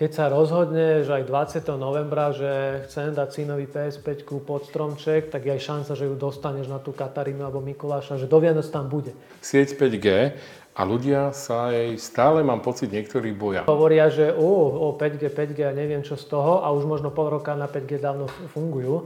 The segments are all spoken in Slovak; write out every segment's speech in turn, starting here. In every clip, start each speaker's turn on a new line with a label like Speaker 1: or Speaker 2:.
Speaker 1: keď sa rozhodne, že aj 20. novembra, že chcem dať synovi PS5 pod stromček, tak je aj šanca, že ju dostaneš na tú Katarínu alebo Mikuláša, že do Vianoc tam bude.
Speaker 2: Sieť 5G a ľudia sa aj stále, mám pocit, niektorí boja.
Speaker 1: Hovoria, že o, o 5G, 5G a neviem čo z toho a už možno pol roka na 5G dávno fungujú.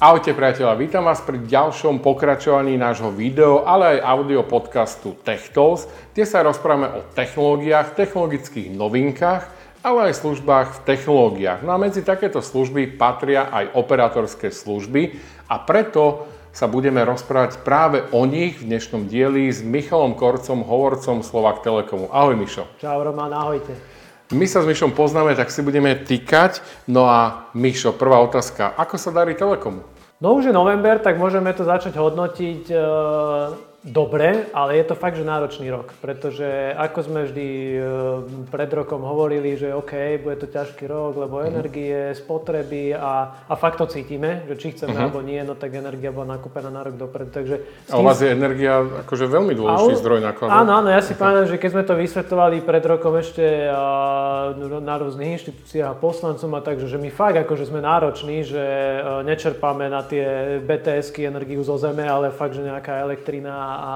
Speaker 2: Ahojte priateľa, vítam vás pri ďalšom pokračovaní nášho video, ale aj audio podcastu TechTools, kde sa rozprávame o technológiách, technologických novinkách, ale aj službách v technológiách. No a medzi takéto služby patria aj operátorské služby a preto sa budeme rozprávať práve o nich v dnešnom dieli s Michalom Korcom, hovorcom Slovak Telekomu. Ahoj Mišo.
Speaker 1: Čau Roman, ahojte.
Speaker 2: My sa s Mišom poznáme, tak si budeme týkať. No a Mišo, prvá otázka. Ako sa darí Telekomu?
Speaker 1: No už je november, tak môžeme to začať hodnotiť e, dobre, ale je to fakt, že náročný rok, pretože ako sme vždy e, pred rokom hovorili, že OK, bude to ťažký rok, lebo uh-huh. energie, spotreby a, a fakt to cítime, že či chceme uh-huh. alebo nie, no tak energia bola nakúpená na rok dopredu. Takže
Speaker 2: a u vás je energia akože veľmi dôležitý a, zdroj nákladov.
Speaker 1: Áno, áno, ja si pamätám, že keď sme to vysvetovali pred rokom ešte a, na rôznych inštitúciách a poslancom a takže, že my fakt akože sme nároční, že a, e, nečerpáme na tie BTSky energiu zo zeme, ale fakt, že nejaká elektrina a,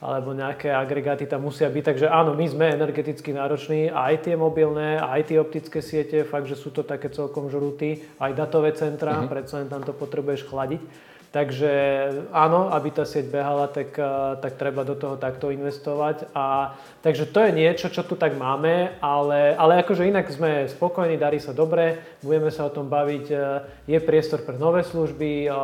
Speaker 1: alebo nejaké agregáty tam musia byť. Takže áno, my sme energeticky nároční, aj tie mobilné, aj tie optické siete, fakt, že sú to také celkom žrúty, aj datové centra, uh-huh. predsa len tam to potrebuješ chladiť. Takže áno, aby tá sieť behala, tak, eh, tak treba do toho takto investovať. A, takže to je niečo, čo tu tak máme, ale, ale akože inak sme spokojní, darí sa dobre, budeme sa o tom baviť. Eh, je priestor pre nové služby, eh,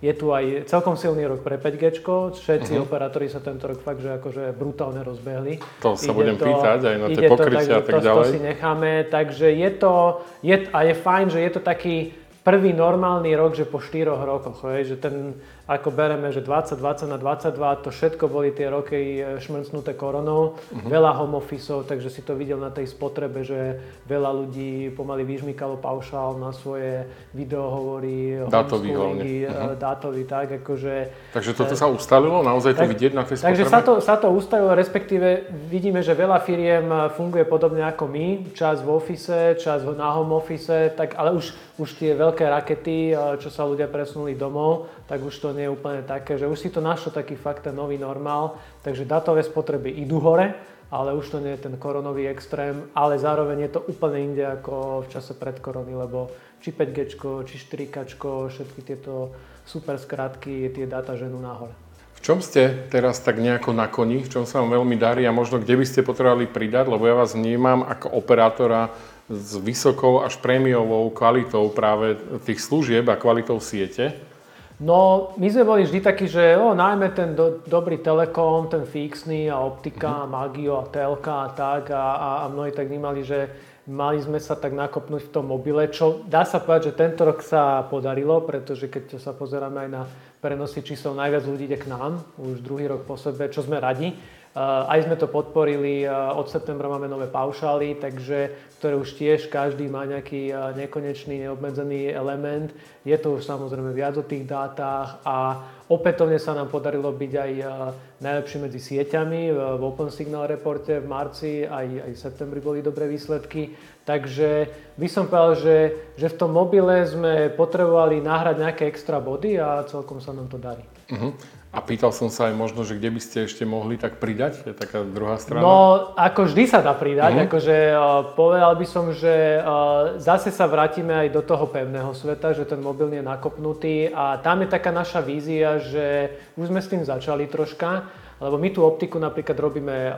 Speaker 1: je tu aj celkom silný rok pre 5G. Všetci uh-huh. operátori sa tento rok fakt, že akože brutálne rozbehli.
Speaker 2: To sa ide budem to, pýtať aj na tie pokrytia a tak, ďalej.
Speaker 1: To si necháme. Takže je to, je, a je fajn, že je to taký prvý normálny rok, že po 4 rokoch, je, že ten, ako bereme, že 2020 na 22, to všetko boli tie roky e, šmrcnuté koronou, uh-huh. veľa home officeov, takže si to videl na tej spotrebe, že veľa ľudí pomaly vyžmykalo paušál na svoje videohovory,
Speaker 2: dátový hlavne.
Speaker 1: Uh-huh. dátový, tak akože...
Speaker 2: Takže toto sa ustalilo, naozaj to tak, vidieť na tej spotrebe?
Speaker 1: Takže sa to, sa to ustalilo, respektíve vidíme, že veľa firiem funguje podobne ako my, čas v office, čas na home office, tak, ale už, už tie veľké rakety, čo sa ľudia presunuli domov, tak už to nie je úplne také, že už si to našlo taký fakt ten nový normál, takže datové spotreby idú hore, ale už to nie je ten koronový extrém, ale zároveň je to úplne inde ako v čase pred korony, lebo či 5G, či 4K, všetky tieto super skratky, tie dáta ženú nahore.
Speaker 2: V čom ste teraz tak nejako na koni, v čom sa vám veľmi darí a možno kde by ste potrebovali pridať, lebo ja vás vnímam ako operátora s vysokou až prémiovou kvalitou práve tých služieb a kvalitou siete.
Speaker 1: No, my sme boli vždy takí, že o, najmä ten do, dobrý telekom, ten fixný a optika, mm-hmm. magio a telka a tak a, a, a mnohí tak vnímali, že mali sme sa tak nakopnúť v tom mobile, čo dá sa povedať, že tento rok sa podarilo, pretože keď sa pozeráme aj na prenosy čísel, najviac ľudí ide k nám, už druhý rok po sebe, čo sme radi. Aj sme to podporili, od septembra máme nové paušály, takže ktoré už tiež každý má nejaký nekonečný, neobmedzený element. Je to už samozrejme viac o tých dátach a opätovne sa nám podarilo byť aj najlepší medzi sieťami. V Open Signal reporte v marci aj, aj v septembri boli dobré výsledky. Takže by som povedal, že, že v tom mobile sme potrebovali nahrať nejaké extra body a celkom sa nám to darí. Uh-huh.
Speaker 2: A pýtal som sa aj možno, že kde by ste ešte mohli tak pridať? Je taká druhá strana.
Speaker 1: No, ako vždy sa dá pridať. Uh-huh. Akože uh, povedal by som, že uh, zase sa vrátime aj do toho pevného sveta, že ten mobil je nakopnutý a tam je taká naša vízia, že už sme s tým začali troška lebo my tú optiku napríklad robíme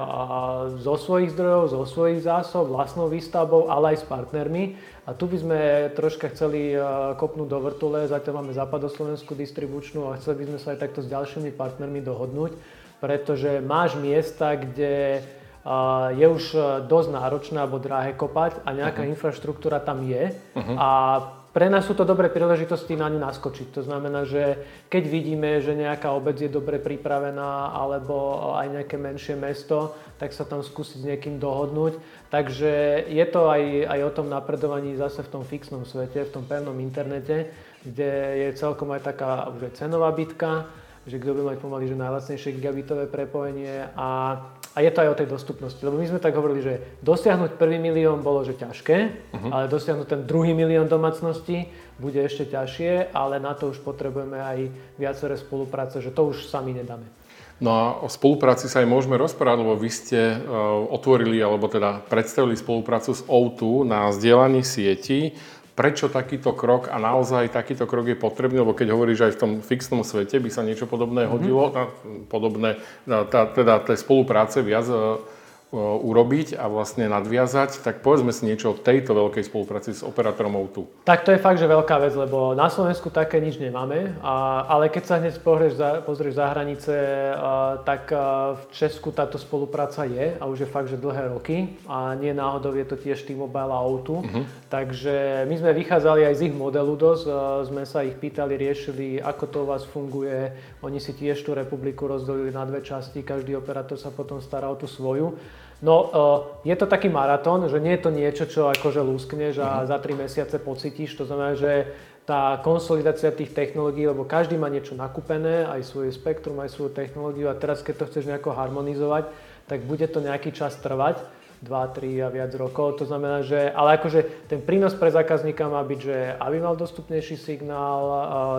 Speaker 1: zo svojich zdrojov, zo svojich zásob, vlastnou výstavbou, ale aj s partnermi. A tu by sme troška chceli kopnúť do vrtule, zatiaľ máme západoslovenskú distribučnú a chceli by sme sa aj takto s ďalšími partnermi dohodnúť, pretože máš miesta, kde je už dosť náročné alebo drahé kopať a nejaká uh-huh. infraštruktúra tam je uh-huh. a pre nás sú to dobré príležitosti na ňu naskočiť. To znamená, že keď vidíme, že nejaká obec je dobre pripravená alebo aj nejaké menšie mesto, tak sa tam skúsiť s niekým dohodnúť. Takže je to aj, aj o tom napredovaní zase v tom fixnom svete, v tom pevnom internete, kde je celkom aj taká už aj cenová bitka že kto by mať pomaly že najlacnejšie gigabitové prepojenie a, a je to aj o tej dostupnosti. Lebo my sme tak hovorili, že dosiahnuť prvý milión bolo že ťažké, uh-huh. ale dosiahnuť ten druhý milión domácností bude ešte ťažšie, ale na to už potrebujeme aj viaceré spolupráce, že to už sami nedáme.
Speaker 2: No a o spolupráci sa aj môžeme rozprávať, lebo vy ste uh, otvorili, alebo teda predstavili spoluprácu s O2 na zdieľaní sieti. Prečo takýto krok a naozaj takýto krok je potrebný? Lebo keď hovoríš, že aj v tom fixnom svete by sa niečo podobné mm-hmm. hodilo, na, podobné, na, tá, teda tej spolupráce viac uh, urobiť a vlastne nadviazať, tak povedzme si niečo o tejto veľkej spolupráci s operátorom O2.
Speaker 1: Tak to je fakt, že veľká vec, lebo na Slovensku také nič nemáme, a, ale keď sa hneď pozrieš za, pozrieš za hranice, a, tak a, v Česku táto spolupráca je a už je fakt, že dlhé roky a nie náhodou je to tiež T-Mobile a O2, uh-huh. takže my sme vychádzali aj z ich modelu dosť, a, sme sa ich pýtali, riešili, ako to u vás funguje, oni si tiež tú republiku rozdelili na dve časti, každý operátor sa potom stará o tú svoju. No, uh, je to taký maratón, že nie je to niečo, čo akože lúskneš a mhm. za 3 mesiace pocítiš. To znamená, že tá konsolidácia tých technológií, lebo každý má niečo nakúpené, aj svoje spektrum, aj svoju technológiu a teraz keď to chceš nejako harmonizovať, tak bude to nejaký čas trvať. 2, 3 a viac rokov. To znamená, že, ale akože ten prínos pre zákazníka má byť, že aby mal dostupnejší signál,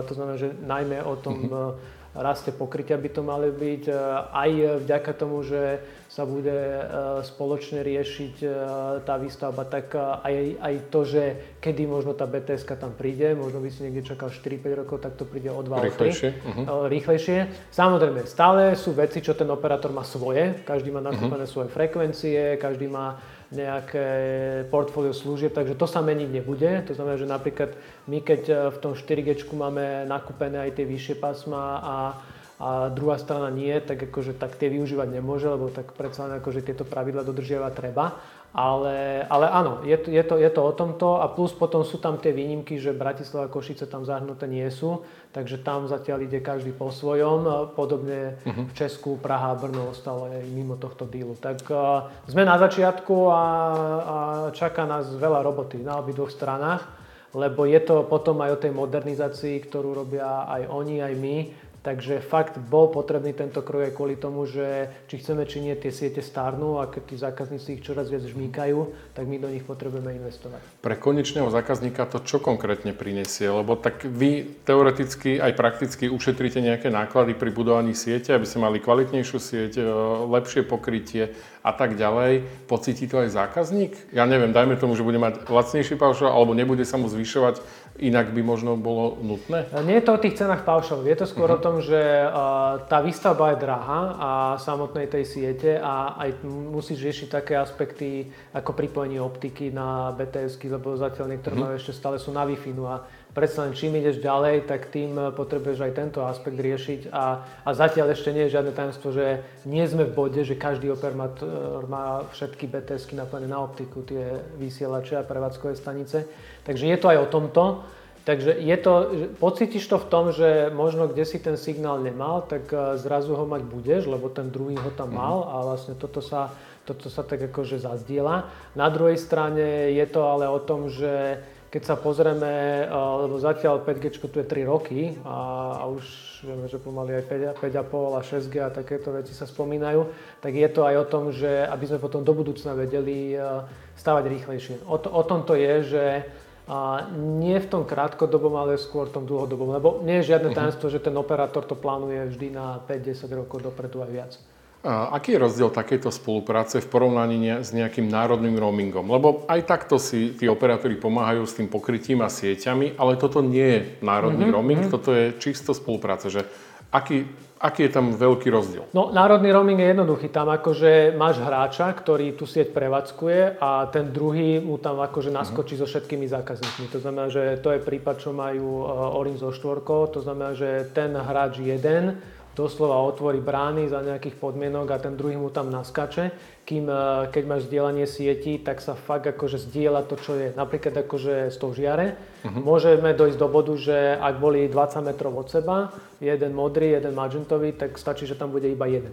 Speaker 1: to znamená, že najmä o tom mm-hmm raste pokrytia by to mali byť. E, aj vďaka tomu, že sa bude e, spoločne riešiť e, tá výstavba, tak aj, aj to, že kedy možno tá bts tam príde, možno by si niekde čakal 4-5 rokov, tak to príde o 2
Speaker 2: Rýchlejšie. Uh-huh.
Speaker 1: Rýchlejšie. Samozrejme, stále sú veci, čo ten operátor má svoje, každý má nakúpené uh-huh. svoje frekvencie, každý má nejaké portfólio služieb, takže to sa meniť nebude. To znamená, že napríklad my keď e, v tom 4G máme nakúpené aj tie vyššie pásma a, a druhá strana nie, tak akože tak tie využívať nemôže, lebo tak predsa len akože tieto pravidla dodržiavať treba. Ale, ale áno, je to, je, to, je to o tomto a plus potom sú tam tie výnimky, že Bratislava a Košice tam zahrnuté nie sú, takže tam zatiaľ ide každý po svojom. Podobne uh-huh. v Česku, Praha a Brno ostalo aj mimo tohto dílu. Tak uh, sme na začiatku a, a čaká nás veľa roboty na obidvoch stranách, lebo je to potom aj o tej modernizácii, ktorú robia aj oni, aj my Takže fakt bol potrebný tento krok aj kvôli tomu, že či chceme, či nie, tie siete starnú a keď tí zákazníci ich čoraz viac žmýkajú, tak my do nich potrebujeme investovať.
Speaker 2: Pre konečného zákazníka to čo konkrétne prinesie? Lebo tak vy teoreticky aj prakticky ušetríte nejaké náklady pri budovaní siete, aby ste mali kvalitnejšiu sieť, e, lepšie pokrytie a tak ďalej. Pocíti to aj zákazník? Ja neviem, dajme tomu, že bude mať lacnejší paušal alebo nebude sa mu zvyšovať inak by možno bolo nutné?
Speaker 1: Nie je to o tých cenách paušalov, je to skôr uh-huh. o tom, že tá výstavba je drahá a samotnej tej siete a aj musíš riešiť také aspekty ako pripojenie optiky na bts lebo zatiaľ niektoré uh-huh. ešte stále sú na Wi-Fi. No a predsa len čím ideš ďalej, tak tým potrebuješ aj tento aspekt riešiť a, a zatiaľ ešte nie je žiadne tajomstvo, že nie sme v bode, že každý oper má, všetky bts napojené na optiku, tie vysielače a prevádzkové stanice. Takže je to aj o tomto. Takže je to, pocítiš to v tom, že možno kde si ten signál nemal, tak eh, zrazu ho mať budeš, lebo ten druhý ho tam mal a vlastne toto sa, toto sa tak akože zazdiela. Na druhej strane je to ale o tom, že keď sa pozrieme, eh, lebo zatiaľ 5G tu je 3 roky a, a už vieme, že pomaly aj 5,5 a 6G a takéto veci sa spomínajú, tak je to aj o tom, že aby sme potom do budúcna vedeli eh, stavať rýchlejšie. O, to, o tom to je, že a nie v tom krátkodobom, ale skôr v tom dlhodobom. Lebo nie je žiadne mhm. tajemstvo, že ten operátor to plánuje vždy na 5-10 rokov dopredu aj viac.
Speaker 2: A aký je rozdiel takejto spolupráce v porovnaní s nejakým národným roamingom? Lebo aj takto si tí operátori pomáhajú s tým pokrytím a sieťami, ale toto nie je národný mm-hmm. roaming, mm-hmm. toto je čisto spolupráca. Že aký, Aký je tam veľký rozdiel?
Speaker 1: No, národný roaming je jednoduchý. Tam akože máš hráča, ktorý tú sieť prevádzkuje a ten druhý mu tam akože mhm. naskočí uh-huh. so všetkými zákazníkmi. To znamená, že to je prípad, čo majú uh, Orange so štvorkou. To znamená, že ten hráč jeden doslova otvorí brány za nejakých podmienok a ten druhý mu tam naskače. Kým e, keď máš zdieľanie sieti, tak sa fakt akože zdieľa to, čo je napríklad akože z toho žiare. Uh-huh. Môžeme dojsť do bodu, že ak boli 20 metrov od seba, jeden modrý, jeden magentový, tak stačí, že tam bude iba jeden.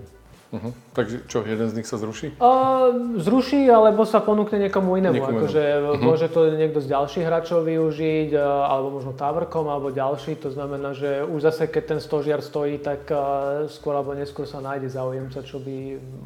Speaker 2: Uh-huh. Takže čo, jeden z nich sa zruší?
Speaker 1: Uh, zruší, alebo sa ponúkne niekomu inému. Niekomu akože uh-huh. môže to niekto z ďalších hráčov využiť, uh, alebo možno Towercom, alebo ďalší. To znamená, že už zase, keď ten stožiar stojí, tak uh, skôr alebo neskôr sa nájde záujemca, čo by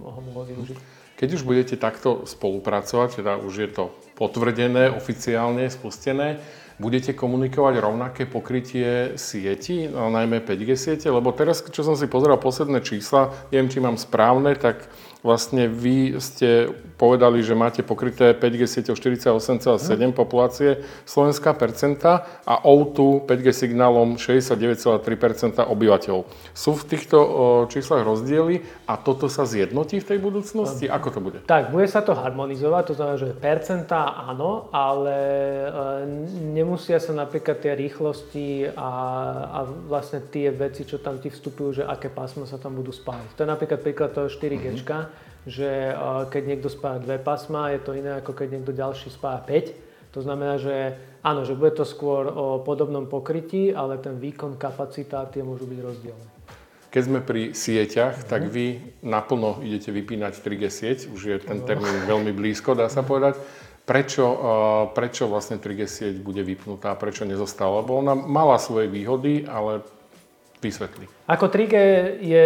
Speaker 1: ho mohol využiť.
Speaker 2: Keď už budete takto spolupracovať, teda už je to potvrdené, oficiálne spustené, budete komunikovať rovnaké pokrytie sieti, no, najmä 5G siete? Lebo teraz, čo som si pozeral posledné čísla, neviem, či mám správne, tak vlastne vy ste povedali, že máte pokryté 5G sieťou 48,7 mm. populácie Slovenská percenta a O2 5G signálom 69,3% obyvateľov. Sú v týchto číslach rozdiely a toto sa zjednotí v tej budúcnosti? Ako to bude?
Speaker 1: Tak, bude sa to harmonizovať, to znamená, že percentá áno, ale e, nemusia sa napríklad tie rýchlosti a, a vlastne tie veci, čo tam ti vstupujú, že aké pásma sa tam budú spájať. To je napríklad príklad toho 4G. Mm-hmm že keď niekto spája dve pásma, je to iné ako keď niekto ďalší spája 5. To znamená, že áno, že bude to skôr o podobnom pokrytí, ale ten výkon, kapacita, tie môžu byť rozdielne.
Speaker 2: Keď sme pri sieťach, mm-hmm. tak vy naplno idete vypínať 3G sieť, už je ten termín veľmi blízko, dá sa povedať. Prečo, prečo vlastne 3G sieť bude vypnutá, prečo nezostala? Lebo ona mala svoje výhody, ale vysvetlí.
Speaker 1: Ako 3G je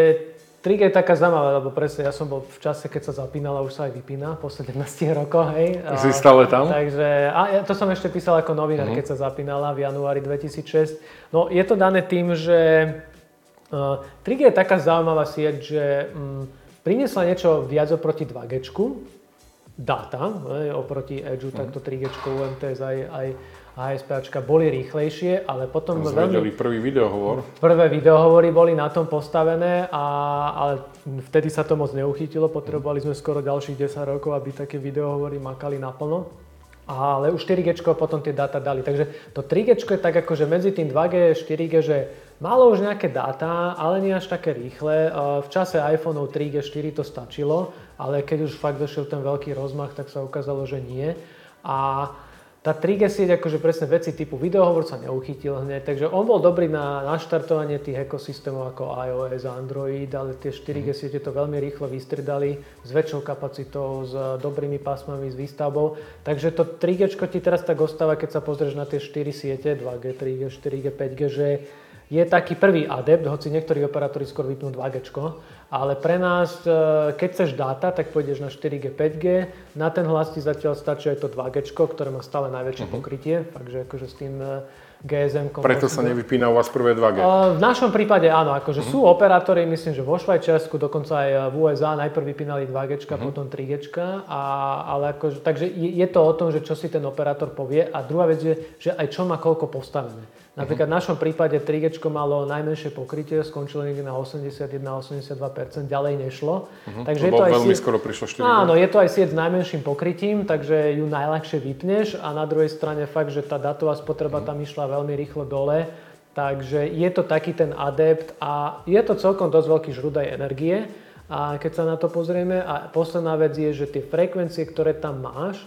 Speaker 1: 3G je taká zaujímavá, lebo presne ja som bol v čase, keď sa zapínala, už sa aj vypína, po 17 rokoch, hej.
Speaker 2: Si stále tam?
Speaker 1: Takže, a ja to som ešte písal ako novinár, uh-huh. keď sa zapínala v januári 2006. No je to dané tým, že 3G je taká zaujímavá sieť, že um, priniesla niečo viac oproti 2G, dáta, oproti Edge, uh-huh. takto 3G, UMTS aj, aj ASPAčka boli rýchlejšie, ale potom...
Speaker 2: Veľmi... prvý videohovor.
Speaker 1: Prvé videohovory boli na tom postavené, a, ale vtedy sa to moc neuchytilo. Potrebovali sme skoro ďalších 10 rokov, aby také videohovory makali naplno. Ale už 4G potom tie dáta dali. Takže to 3G je tak akože medzi tým 2G a 4G, že malo už nejaké dáta, ale nie až také rýchle. V čase iPhone 3G 4 to stačilo, ale keď už fakt došiel ten veľký rozmach, tak sa ukázalo, že nie. A tá 3G sieť, akože presne veci typu videohovor sa neuchytil hneď, takže on bol dobrý na naštartovanie tých ekosystémov ako iOS Android, ale tie 4G mhm. siete to veľmi rýchlo vystredali s väčšou kapacitou, s dobrými pásmami, s výstavbou. Takže to 3G ti teraz tak ostáva, keď sa pozrieš na tie 4 siete, 2G, 3G, 4G, 5G, že je taký prvý adept, hoci niektorí operátori skôr vypnú 2G, ale pre nás, e, keď chceš dáta, tak pôjdeš na 4G, 5G. Na ten hlas ti zatiaľ stačí aj to 2G, ktoré má stále najväčšie uh-huh. pokrytie, takže akože s tým e, GSM.
Speaker 2: Preto sa nevypína u vás prvé 2G?
Speaker 1: V našom prípade áno, akože uh-huh. sú operátori, myslím, že vo Švajčiarsku, dokonca aj v USA najprv vypínali 2G, uh-huh. potom 3G. A, ale akože, takže je, je to o tom, že čo si ten operátor povie. A druhá vec je, že aj čo má koľko postavené. Napríklad v našom prípade 3G malo najmenšie pokrytie, skončilo niekde na 81-82%, ďalej nešlo.
Speaker 2: Uh-huh. Takže to je to aj veľmi sieť... skoro prišlo 4G.
Speaker 1: Áno, je to aj sieť s najmenším pokrytím, takže ju najľahšie vypneš a na druhej strane fakt, že tá datová spotreba uh-huh. tam išla veľmi rýchlo dole. Takže je to taký ten adept a je to celkom dosť veľký žrúd aj energie. A keď sa na to pozrieme, a posledná vec je, že tie frekvencie, ktoré tam máš,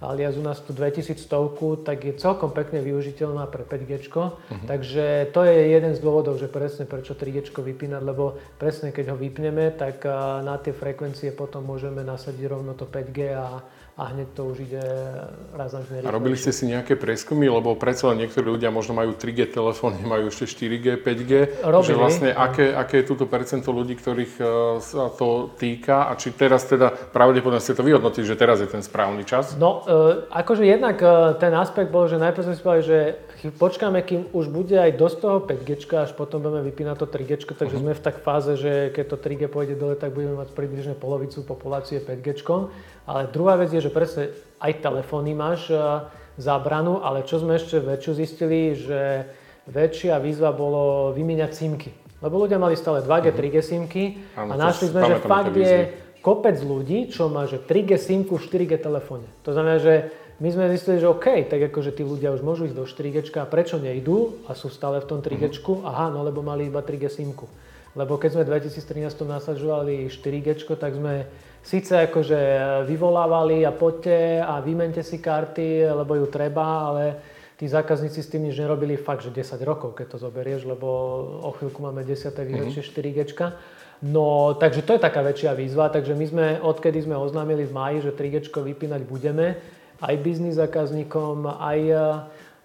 Speaker 1: alias u nás tu 2100, tak je celkom pekne využiteľná pre 5G. Uh-huh. Takže to je jeden z dôvodov, že presne prečo 3G vypínať, lebo presne keď ho vypneme, tak na tie frekvencie potom môžeme nasadiť rovno to 5G a a hneď to už ide razantne
Speaker 2: A robili ste si nejaké preskumy, lebo predsa len niektorí ľudia možno majú 3G telefón, nemajú ešte 4G, 5G. Robili. Že vlastne aké, aké je túto percento ľudí, ktorých e, sa to týka a či teraz teda pravdepodobne ste to vyhodnotili, že teraz je ten správny čas?
Speaker 1: No, e, akože jednak e, ten aspekt bol, že najprv sme si povedali, že počkáme, kým už bude aj dosť toho 5G, až potom budeme vypínať to 3G, takže uh-huh. sme v tak fáze, že keď to 3G pôjde dole, tak budeme mať približne polovicu populácie 5G. Ale druhá vec je, že presne aj telefóny máš e, zábranu, ale čo sme ešte väčšiu zistili, že väčšia výzva bolo vymieňať simky. Lebo ľudia mali stále 2G, 3G mhm. simky a našli sme, že fakt je kopec ľudí, čo má že 3G simku v 4G telefóne. To znamená, že my sme zistili, že OK, tak akože tí ľudia už môžu ísť do 4G a prečo nejdú a sú stále v tom 3G? Uh-huh. Mhm. Aha, no lebo mali iba 3G simku. Lebo keď sme v 2013 nasažovali 4G, tak sme síce akože vyvolávali a poďte a vymente si karty, lebo ju treba, ale tí zákazníci s tým nič nerobili fakt, že 10 rokov, keď to zoberieš, lebo o chvíľku máme 10. výročie mm-hmm. 4G. No, takže to je taká väčšia výzva, takže my sme, odkedy sme oznámili v máji, že 3G vypínať budeme, aj biznis zákazníkom, aj e,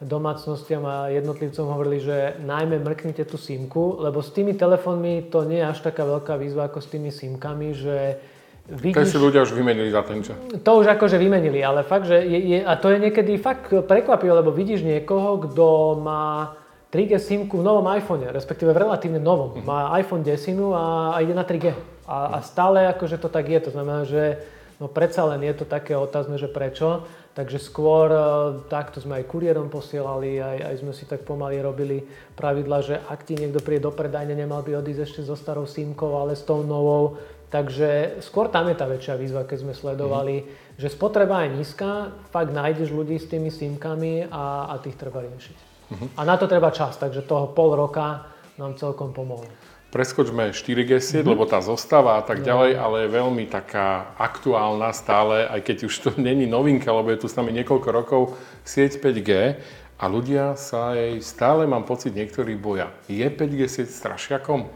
Speaker 1: domácnostiam a jednotlivcom hovorili, že najmä mrknite tú simku, lebo s tými telefónmi to nie je až taká veľká výzva ako s tými simkami, že
Speaker 2: vidíš... To si ľudia už vymenili za ten čas.
Speaker 1: To už akože vymenili, ale fakt, že je, je, a to je niekedy fakt prekvapivé, lebo vidíš niekoho, kto má 3G simku v novom iPhone, respektíve v relatívne novom. Uh-huh. Má iPhone 10 a, a ide na 3G. A, a stále akože to tak je. To znamená, že no predsa len je to také otázne, že prečo. Takže skôr e, takto sme aj kuriérom posielali, aj, aj sme si tak pomaly robili pravidla, že ak ti niekto príde do predajne, nemal by odísť ešte so starou simkou, ale s tou novou. Takže skôr tam je tá väčšia výzva, keď sme sledovali, mm. že spotreba je nízka, fakt nájdeš ľudí s tými simkami a, a tých treba riešiť. Uh-huh. A na to treba čas, takže toho pol roka nám celkom pomohlo.
Speaker 2: Preskočme 4G sieť, uh-huh. lebo tá zostáva a tak ďalej, ale je veľmi taká aktuálna stále, aj keď už to není novinka, lebo je tu s nami niekoľko rokov sieť 5G a ľudia sa jej stále, mám pocit, niektorí boja. Je 5G sieť strašiakom?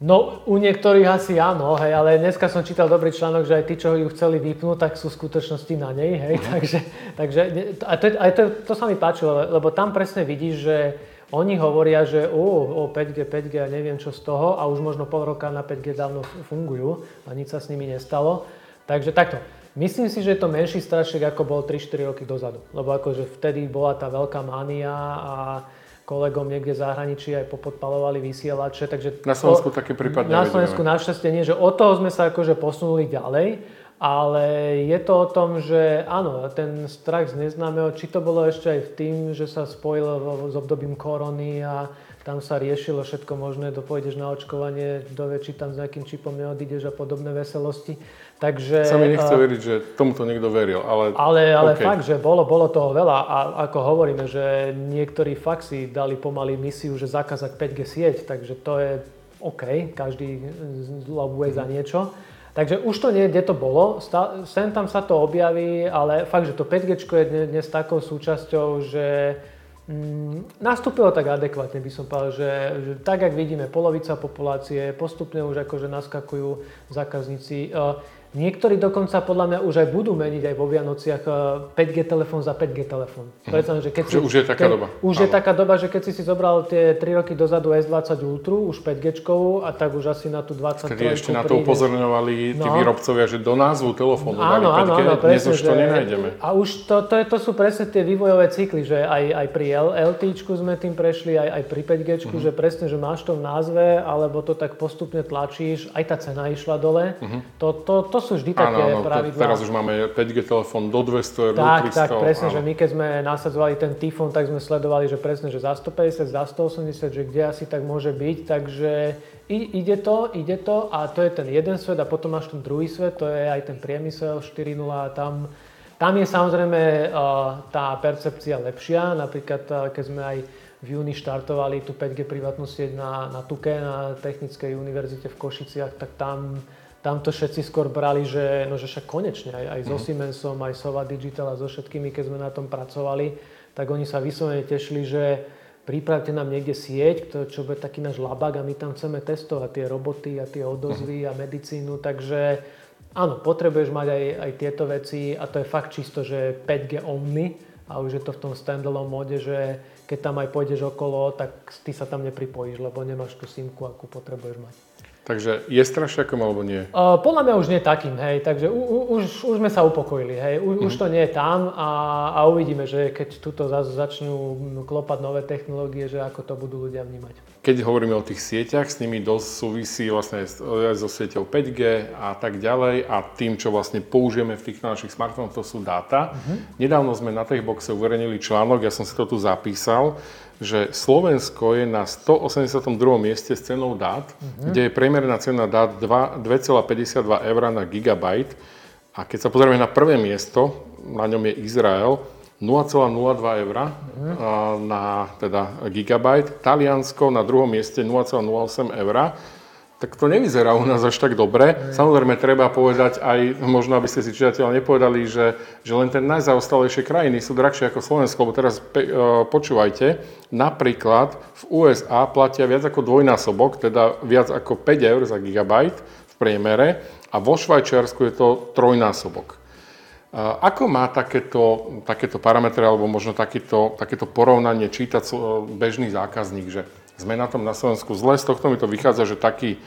Speaker 1: No, u niektorých asi áno, hej, ale dneska som čítal dobrý článok, že aj tí, čo ju chceli vypnúť, tak sú v skutočnosti na nej, hej, uh-huh. takže, takže a to, aj to, to sa mi páčilo, lebo tam presne vidíš, že oni hovoria, že o, o 5G, 5G a neviem čo z toho a už možno pol roka na 5G dávno fungujú a nič sa s nimi nestalo. Takže takto. Myslím si, že je to menší strašek, ako bol 3-4 roky dozadu. Lebo akože vtedy bola tá veľká mania a kolegom niekde v zahraničí aj popodpalovali vysielače. Takže
Speaker 2: na Slovensku o, také prípady
Speaker 1: Na Slovensku našťastie nie, že od toho sme sa akože posunuli ďalej, ale je to o tom, že áno, ten strach z neznámeho, či to bolo ešte aj v tým, že sa spojil s obdobím korony a tam sa riešilo všetko možné, do pôjdeš na očkovanie, kto vie, či tam s nejakým čipom neodídeš a podobné veselosti. Takže,
Speaker 2: sa mi nechce veriť, že tomuto niekto veril, ale...
Speaker 1: Ale, ale okay. fakt, že bolo, bolo toho veľa a ako hovoríme, že niektorí fakt si dali pomaly misiu, že zakázať 5G sieť, takže to je OK, každý lobuje mm. za niečo. Takže už to nie, kde to bolo, sem tam sa to objaví, ale fakt, že to 5G je dnes takou súčasťou, že Mm, nastúpilo tak adekvátne, by som povedal, že, že tak, jak vidíme, polovica populácie, postupne už akože naskakujú zákazníci. Niektorí dokonca podľa mňa už aj budú meniť aj vo Vianociach 5G eh, telefón za 5G telefón.
Speaker 2: Mm. že keď si, už je taká
Speaker 1: keď,
Speaker 2: doba.
Speaker 1: Už Áno. je taká doba, že keď si si zobral tie 3 roky dozadu S20 Ultra, už 5G a tak už asi na tú 23
Speaker 2: Kedy ešte na to upozorňovali tí no. výrobcovia, že do názvu telefónu áno, dali 5G, áno, áno, presne, dnes už to že, nenájdeme.
Speaker 1: A už to, to, je, to sú presne tie vývojové cykly, že aj, aj pri LT sme tým prešli, aj, aj pri 5G, mm-hmm. že presne, že máš to v názve, alebo to tak postupne tlačíš, aj tá cena išla dole. Mm-hmm. To, to, to sú vždy také áno, pravidlá.
Speaker 2: Teraz už máme 5G telefón do 200 eur,
Speaker 1: tak,
Speaker 2: do 300.
Speaker 1: Tak, presne, áno. že my keď sme nasadzovali ten Tifón, tak sme sledovali, že presne, že za 150, za 180, že kde asi tak môže byť, takže ide to, ide to a to je ten jeden svet a potom máš ten druhý svet, to je aj ten priemysel 4.0 a tam, tam je samozrejme tá percepcia lepšia, napríklad keď sme aj v júni štartovali tú 5G privátnu sieť na, na Tuke, na Technickej univerzite v Košiciach, tak tam tam to všetci skôr brali, že, no, že však konečne aj, aj so mhm. Siemensom, aj Sova Digital a so všetkými, keď sme na tom pracovali, tak oni sa vyslovene tešili, že pripravte nám niekde sieť, to, čo bude taký náš labak a my tam chceme testovať tie roboty a tie odozvy a medicínu, takže áno, potrebuješ mať aj, aj tieto veci a to je fakt čisto, že 5G only a už je to v tom standalone mode, že keď tam aj pôjdeš okolo, tak ty sa tam nepripojíš, lebo nemáš tú simku, akú potrebuješ mať.
Speaker 2: Takže je strašiakom alebo nie?
Speaker 1: Uh, podľa mňa už nie takým, hej, takže u, u, už, už sme sa upokojili, hej, u, uh-huh. už to nie je tam a, a uvidíme, že keď tuto začnú klopať nové technológie, že ako to budú ľudia vnímať.
Speaker 2: Keď hovoríme o tých sieťach, s nimi dosť súvisí vlastne aj so sieťou 5G a tak ďalej a tým, čo vlastne použijeme v tých našich smartfónoch, to sú dáta. Uh-huh. Nedávno sme na Techboxe uverejnili článok, ja som si to tu zapísal, že Slovensko je na 182. mieste s cenou dát, uh-huh. kde je priemerná cena dát 2,52 eur na gigabyte. A keď sa pozrieme na prvé miesto, na ňom je Izrael, 0,02 eur uh-huh. na teda gigabyte, Taliansko na druhom mieste 0,08 eur, tak to nevyzerá u nás až tak dobre. Mm. Samozrejme, treba povedať aj, možno aby ste si čitateľ nepovedali, že, že len ten najzaostalejšie krajiny sú drahšie ako Slovensko, lebo teraz pe, uh, počúvajte, napríklad v USA platia viac ako dvojnásobok, teda viac ako 5 eur za gigabajt v priemere a vo Švajčiarsku je to trojnásobok. Ako má takéto, takéto parametre alebo možno takéto, takéto porovnanie čítať bežný zákazník, že sme na tom na Slovensku zle, z tohto mi to vychádza, že taký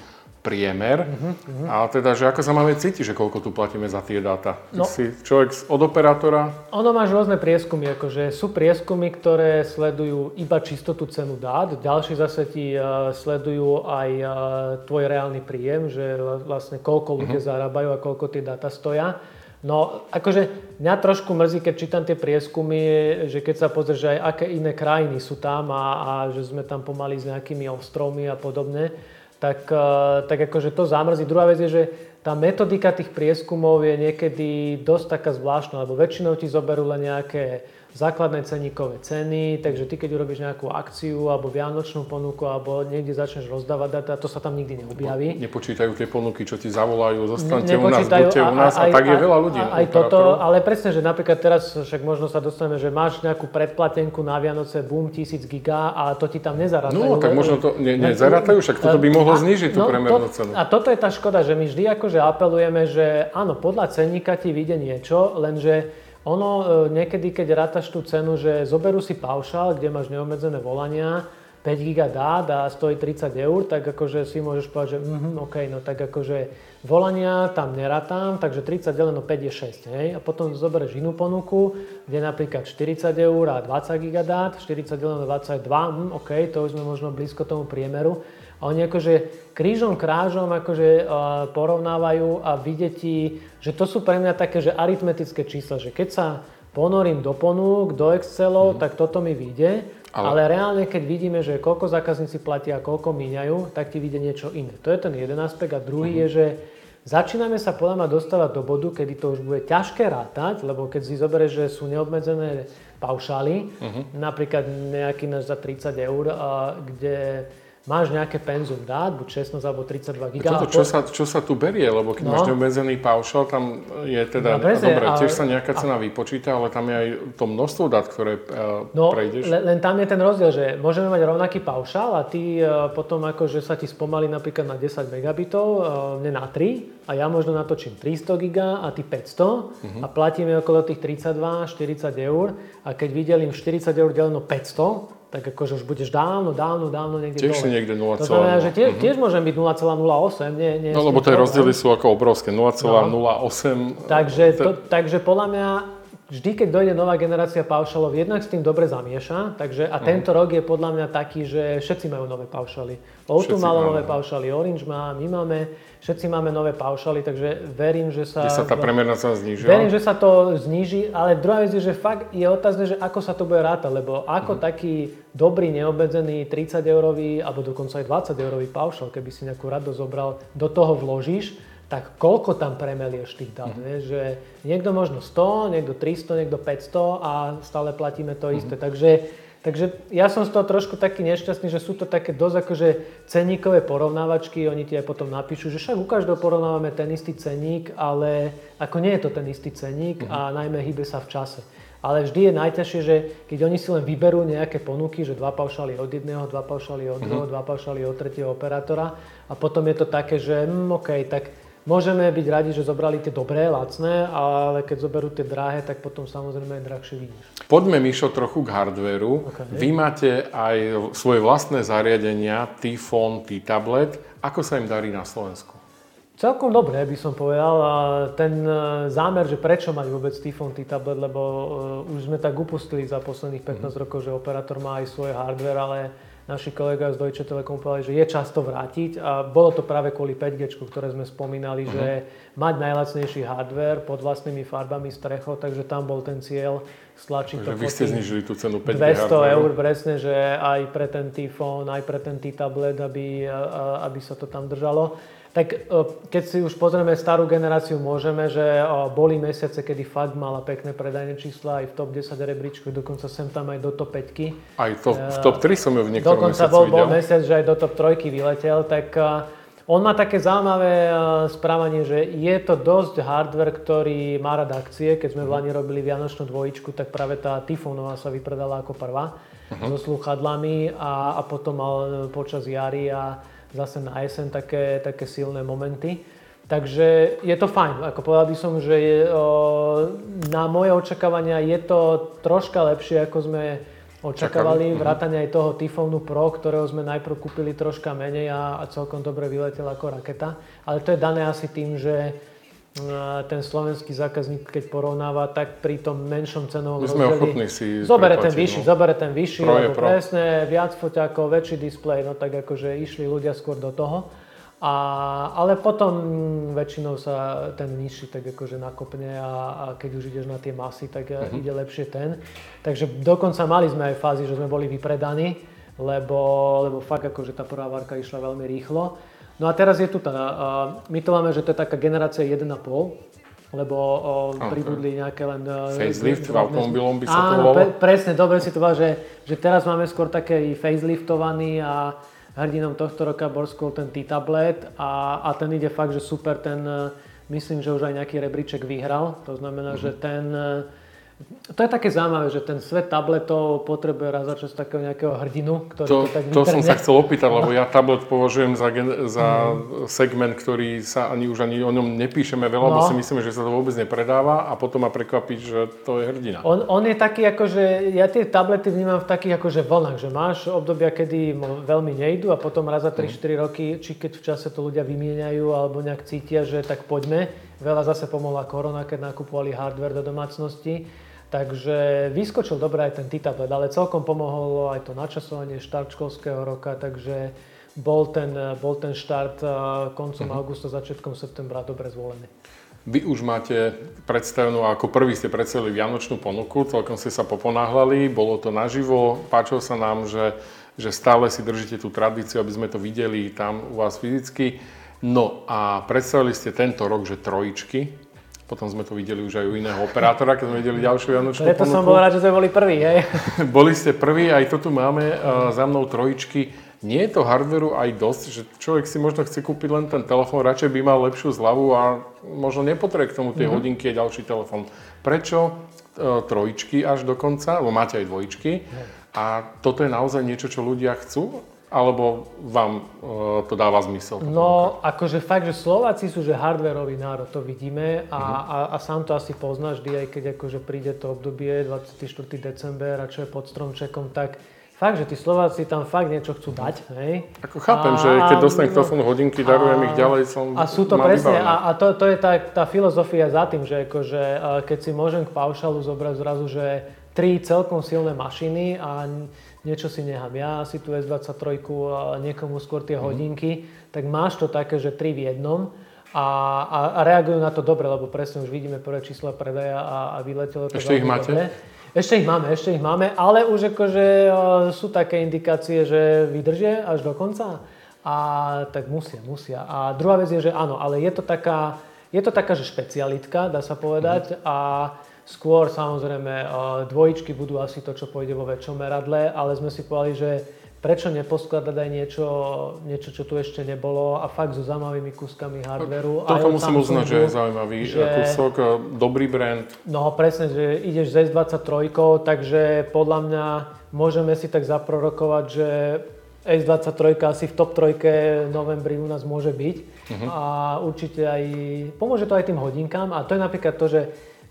Speaker 2: priemer, uh-huh, uh-huh. ale teda, že ako sa máme cítiť, že koľko tu platíme za tie dáta? No, si človek od operátora?
Speaker 1: Ono máš rôzne prieskumy, akože sú prieskumy, ktoré sledujú iba čistotu cenu dát, ďalší zase ti uh, sledujú aj uh, tvoj reálny príjem, že vlastne koľko ľudia uh-huh. zarábajú a koľko tie dáta stoja. No, akože mňa trošku mrzí, keď čítam tie prieskumy, že keď sa pozrieš, aj aké iné krajiny sú tam a, a že sme tam pomaly s nejakými ostrovmi a podobne, tak, e, tak akože to zamrzí. Druhá vec je, že tá metodika tých prieskumov je niekedy dosť taká zvláštna, lebo väčšinou ti zoberú len nejaké základné ceníkové ceny, takže ty keď urobíš nejakú akciu alebo vianočnú ponuku alebo niekde začneš rozdávať data, to sa tam nikdy neobjaví.
Speaker 2: Nepočítajú tie ponuky, čo ti zavolajú, zostaňte u nás, buďte u nás a, a, a tak je veľa ľudí.
Speaker 1: A, aj toto, ale presne, že napríklad teraz však možno sa dostaneme, že máš nejakú predplatenku na Vianoce, boom, 1000 giga a to ti tam nezarátajú.
Speaker 2: No, tak možno to ne, nezarátajú, však toto by mohlo znížiť tú no, premernú cenu.
Speaker 1: A toto je tá škoda, že my vždy akože apelujeme, že áno, podľa cenníka ti vyjde niečo, lenže ono e, niekedy, keď rátaš tú cenu, že zoberú si paušál, kde máš neobmedzené volania, 5 giga dát a stojí 30 eur, tak akože si môžeš povedať, že mm, OK, no tak akože volania tam neratám, takže 30 deleno 5 je 6, hej? A potom zoberieš inú ponuku, kde napríklad 40 eur a 20 giga dát, 40 deleno 22, mm, OK, to už sme možno blízko tomu priemeru. A oni akože krížom krážom akože porovnávajú a videti, že to sú pre mňa také, že aritmetické čísla, že keď sa ponorím do ponúk, do Excelov, mm. tak toto mi vyjde. Ale... ale reálne, keď vidíme, že koľko zákazníci platia a koľko míňajú, tak ti vyjde niečo iné. To je ten jeden aspekt. A druhý mm. je, že začíname sa podľa mňa dostávať do bodu, kedy to už bude ťažké rátať, lebo keď si zoberieš, že sú neobmedzené paušály, mm-hmm. napríklad nejaký náš za 30 eur, kde máš nejaké penzum dát, buď 16 alebo 32 GB.
Speaker 2: Toto, čo, sa, čo sa tu berie, lebo keď no. máš neobmedzený paušal, tam je teda, no, bezie, dobre, ale, tiež sa nejaká cena a... vypočíta, ale tam je aj to množstvo dát, ktoré uh, no, prejdeš.
Speaker 1: Len, len tam je ten rozdiel, že môžeme mať rovnaký paušal a ty uh, potom akože sa ti spomalí napríklad na 10 megabitov, uh, ne na 3 a ja možno natočím 300 GB a ty 500 uh-huh. a platíme okolo tých 32, 40 eur a keď vydelím 40 eur deleno 500, tak akože už budeš dávno, dávno, dávno niekde
Speaker 2: tiež dole. si niekde 0,
Speaker 1: To znamená, že tie, uh-huh. tiež môžem byť 0,08. Nie, nie
Speaker 2: no lebo tie rozdiely sú ako obrovské, 0,08. No.
Speaker 1: Takže, to, takže podľa mňa vždy, keď dojde nová generácia paušalov, jednak s tým dobre zamieša. Takže, a uh-huh. tento rok je podľa mňa taký, že všetci majú nové paušaly. O2 malo nové paušaly, Orange má, my máme Všetci máme nové paušaly, takže verím, že sa...
Speaker 2: Kde sa tá priemerná cena znižila?
Speaker 1: Verím, že sa to zníži, ale druhá vec je, že fakt je otázne, že ako sa to bude rátať, lebo ako mm. taký dobrý, neobmedzený 30 eurový, alebo dokonca aj 20 eurový paušal, keby si nejakú radosť zobral, do toho vložíš, tak koľko tam premelieš tých dát, mm. vieš, že niekto možno 100, niekto 300, niekto 500 a stále platíme to mm. isté. Takže Takže ja som z toho trošku taký nešťastný, že sú to také dosť akože ceníkové porovnávačky, oni ti aj potom napíšu, že však u každého porovnávame ten istý ceník, ale ako nie je to ten istý ceník uh-huh. a najmä hýbe sa v čase. Ale vždy je najťažšie, že keď oni si len vyberú nejaké ponuky, že dva paušály od jedného, dva paušály od druhého, uh-huh. dva paušály od tretieho operátora a potom je to také, že hm, OK, tak Môžeme byť radi, že zobrali tie dobré, lacné, ale keď zoberú tie drahé, tak potom samozrejme aj drahšie vidíš.
Speaker 2: Poďme, Mišo, trochu k hardvéru. Okay. Vy máte aj svoje vlastné zariadenia, T-Phone, T-Tablet. Ako sa im darí na Slovensku?
Speaker 1: Celkom dobre, by som povedal. A ten e, zámer, že prečo mať vôbec T-Phone, T-Tablet, lebo uh, už sme tak upustili za posledných 15 mm. rokov, že operátor má aj svoj hardware, ale naši kolega z Deutsche Telekom povedali, že je čas to vrátiť a bolo to práve kvôli 5G, ktoré sme spomínali, uh-huh. že mhm. mať najlacnejší hardware pod vlastnými farbami strechou, takže tam bol ten cieľ stlačiť
Speaker 2: to. vy ste znižili tú cenu 5G
Speaker 1: 200 hardware. eur presne, že aj pre ten T-phone, aj pre ten T-tablet, aby, aby sa to tam držalo. Tak e, keď si už pozrieme starú generáciu, môžeme, že e, boli mesiace, kedy fakt mala pekné predajné čísla aj v top 10 rebríčku, dokonca sem tam aj do top 5.
Speaker 2: Aj to, v top 3 som ju v niektorom
Speaker 1: Dokonca bol, bol mesiac, že aj do top 3 vyletel, tak on má také zaujímavé správanie, že je to dosť hardware, ktorý má rád akcie. Keď sme v Lani robili Vianočnú dvojičku, tak práve tá Typhonová sa vypredala ako prvá uh-huh. so slúchadlami a, a potom mal počas jary a zase na jeseň také, také silné momenty. Takže je to fajn. Ako povedal by som, že je, o, na moje očakávania je to troška lepšie, ako sme očakávali. Mhm. Vrátane aj toho Typhonu Pro, ktorého sme najprv kúpili troška menej a, a celkom dobre vyletel ako raketa. Ale to je dané asi tým, že ten slovenský zákazník, keď porovnáva, tak pri tom menšom cenovom
Speaker 2: My sme ochotní si
Speaker 1: Zobere ten vyšší, no. zobere ten vyšší, pro lebo pro. presne, viac foťákov, väčší displej, no tak akože išli ľudia skôr do toho. A, ale potom väčšinou sa ten nižší tak akože nakopne a, a keď už ideš na tie masy, tak uh-huh. ide lepšie ten. Takže dokonca mali sme aj fázy, že sme boli vypredaní, lebo, lebo fakt akože tá prvá várka išla veľmi rýchlo. No a teraz je tu tá, my to máme, že to je taká generácia 1,5, lebo o, pribudli nejaké len...
Speaker 2: Facelift v automobilom by sa
Speaker 1: to volalo? Pre, presne, dobre si to povedal, že, že teraz máme skôr také faceliftovaný a hrdinom tohto roka bol skôr ten T-tablet a, a ten ide fakt, že super, ten myslím, že už aj nejaký rebríček vyhral, to znamená, mm-hmm. že ten to je také zaujímavé, že ten svet tabletov potrebuje raz začať takého nejakého hrdinu, ktorý to, to tak
Speaker 2: To som sa chcel opýtať, lebo ja tablet považujem za, za mm. segment, ktorý sa ani už ani o ňom nepíšeme veľa, no. lebo si myslíme, že sa to vôbec nepredáva a potom ma prekvapí, že to je hrdina.
Speaker 1: On, on je taký, akože ja tie tablety vnímam v takých akože vlnách, že máš obdobia, kedy veľmi nejdu a potom raz za 3-4 mm. roky, či keď v čase to ľudia vymieňajú alebo nejak cítia, že tak poďme. Veľa zase pomohla korona, keď nakupovali hardware do domácnosti Takže vyskočil dobre aj ten T-tablet, ale celkom pomohlo aj to načasovanie štart školského roka, takže bol ten, bol ten štart koncom uh-huh. augusta, začiatkom septembra dobre zvolený.
Speaker 2: Vy už máte predstavenú, ako prvý ste predstavili Vianočnú ponuku, celkom ste sa poponáhľali, bolo to naživo, páčilo sa nám, že, že stále si držíte tú tradíciu, aby sme to videli tam u vás fyzicky. No a predstavili ste tento rok, že trojičky, potom sme to videli už aj u iného operátora, keď sme videli ďalšiu Vianočnú
Speaker 1: Preto som bol rád, že sme boli prví, hej.
Speaker 2: boli ste prví, aj to tu máme uh, za mnou trojičky. Nie je to hardveru aj dosť, že človek si možno chce kúpiť len ten telefón, radšej by mal lepšiu zľavu a možno nepotrebuje k tomu tie mm-hmm. hodinky a ďalší telefón. Prečo uh, trojičky až do konca, lebo máte aj dvojičky. A toto je naozaj niečo, čo ľudia chcú? Alebo vám uh, to dáva zmysel?
Speaker 1: No, akože fakt, že Slováci sú že hardwareový národ, to vidíme a, uh-huh. a, a sám to asi poznáš, vždy, aj keď akože príde to obdobie 24. december a čo je pod stromčekom, tak fakt, že tí Slováci tam fakt niečo chcú dať, hej.
Speaker 2: Ako chápem, a, že keď dostanem no, telefónu hodinky, darujem ich ďalej, som
Speaker 1: A sú to presne, a, a to, to je tá, tá filozofia za tým, že akože, keď si môžem k paušalu zobrať zrazu, že tri celkom silné mašiny a niečo si nechám ja, si tu S23 a niekomu skôr tie mm. hodinky, tak máš to také, že tri v jednom a, a, a reagujú na to dobre, lebo presne už vidíme prvé čísla predaja a, a vyletelo
Speaker 2: to Ešte ich máte? Dobre.
Speaker 1: Ešte ich máme, ešte ich máme, ale už akože sú také indikácie, že vydržia až do konca a tak musia, musia. A druhá vec je, že áno, ale je to taká, je to taká, že špecialitka, dá sa povedať mm. a Skôr samozrejme dvojičky budú asi to, čo pôjde vo väčšom meradle, ale sme si povedali, že prečo neposkladať aj niečo, niečo, čo tu ešte nebolo a fakt so zaujímavými kúskami hardveru.
Speaker 2: Toto musím uznať, že je zaujímavý že, kúsok, dobrý brand.
Speaker 1: No presne, že ideš z S23, takže podľa mňa môžeme si tak zaprorokovať, že S23 asi v top 3 novembri u nás môže byť uh-huh. a určite aj, pomôže to aj tým hodinkám a to je napríklad to, že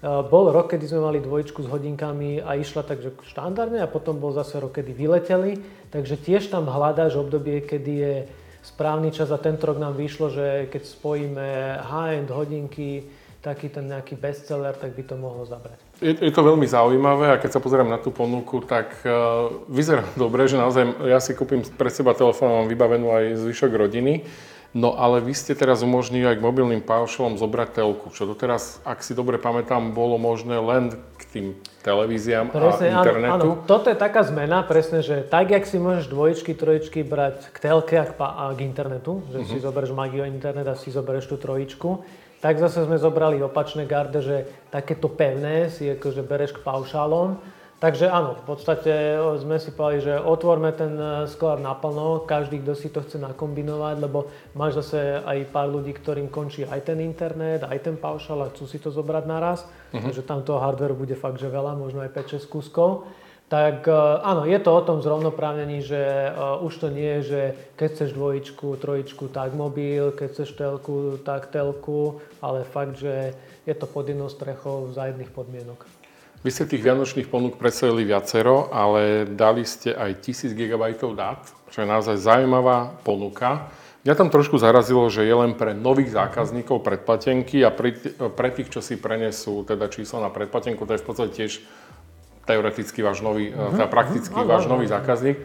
Speaker 1: bol rok, kedy sme mali dvojičku s hodinkami a išla takže štandardne a potom bol zase rok, kedy vyleteli. Takže tiež tam hľadáš obdobie, kedy je správny čas a tento rok nám vyšlo, že keď spojíme high-end hodinky, taký ten nejaký bestseller, tak by to mohlo zabrať.
Speaker 2: Je, je to veľmi zaujímavé a keď sa pozerám na tú ponuku, tak uh, vyzerá dobre, že naozaj ja si kúpim pre seba telefón, mám vybavenú aj zvyšok rodiny. No ale vy ste teraz umožnili aj k mobilným paušalom zobrať telku, čo doteraz, ak si dobre pamätám, bolo možné len k tým televíziám presne, a internetu. Áno,
Speaker 1: áno, toto je taká zmena, presne, že tak, jak si môžeš dvojičky, trojičky brať k telke a k, a k internetu, že uh-huh. si mhm. zoberieš Magio internet a si zoberieš tú trojičku, tak zase sme zobrali opačné garde, že takéto pevné si akože bereš k paušálom Takže áno, v podstate sme si povedali, že otvorme ten e, sklad naplno, každý, kto si to chce nakombinovať, lebo máš zase aj pár ľudí, ktorým končí aj ten internet, aj ten paušal a chcú si to zobrať naraz. Uh-huh. Takže tam toho hardwareu bude fakt, že veľa, možno aj 5-6 kúskov. Tak e, áno, je to o tom zrovnoprávnení, že uh, už to nie je, že keď chceš dvojičku, trojičku, tak mobil, keď chceš telku, tak telku, ale fakt, že je to pod jednou strechou za jedných podmienok.
Speaker 2: Vy ste tých vianočných ponúk predstavili viacero, ale dali ste aj 1000 GB dát, čo je naozaj zaujímavá ponuka. Mňa tam trošku zarazilo, že je len pre nových zákazníkov predplatenky a pre, pre tých, čo si prenesú teda číslo na predplatenku, to je v podstate tiež teoreticky váš nový, uh-huh. teda prakticky uh-huh. váš nový zákazník.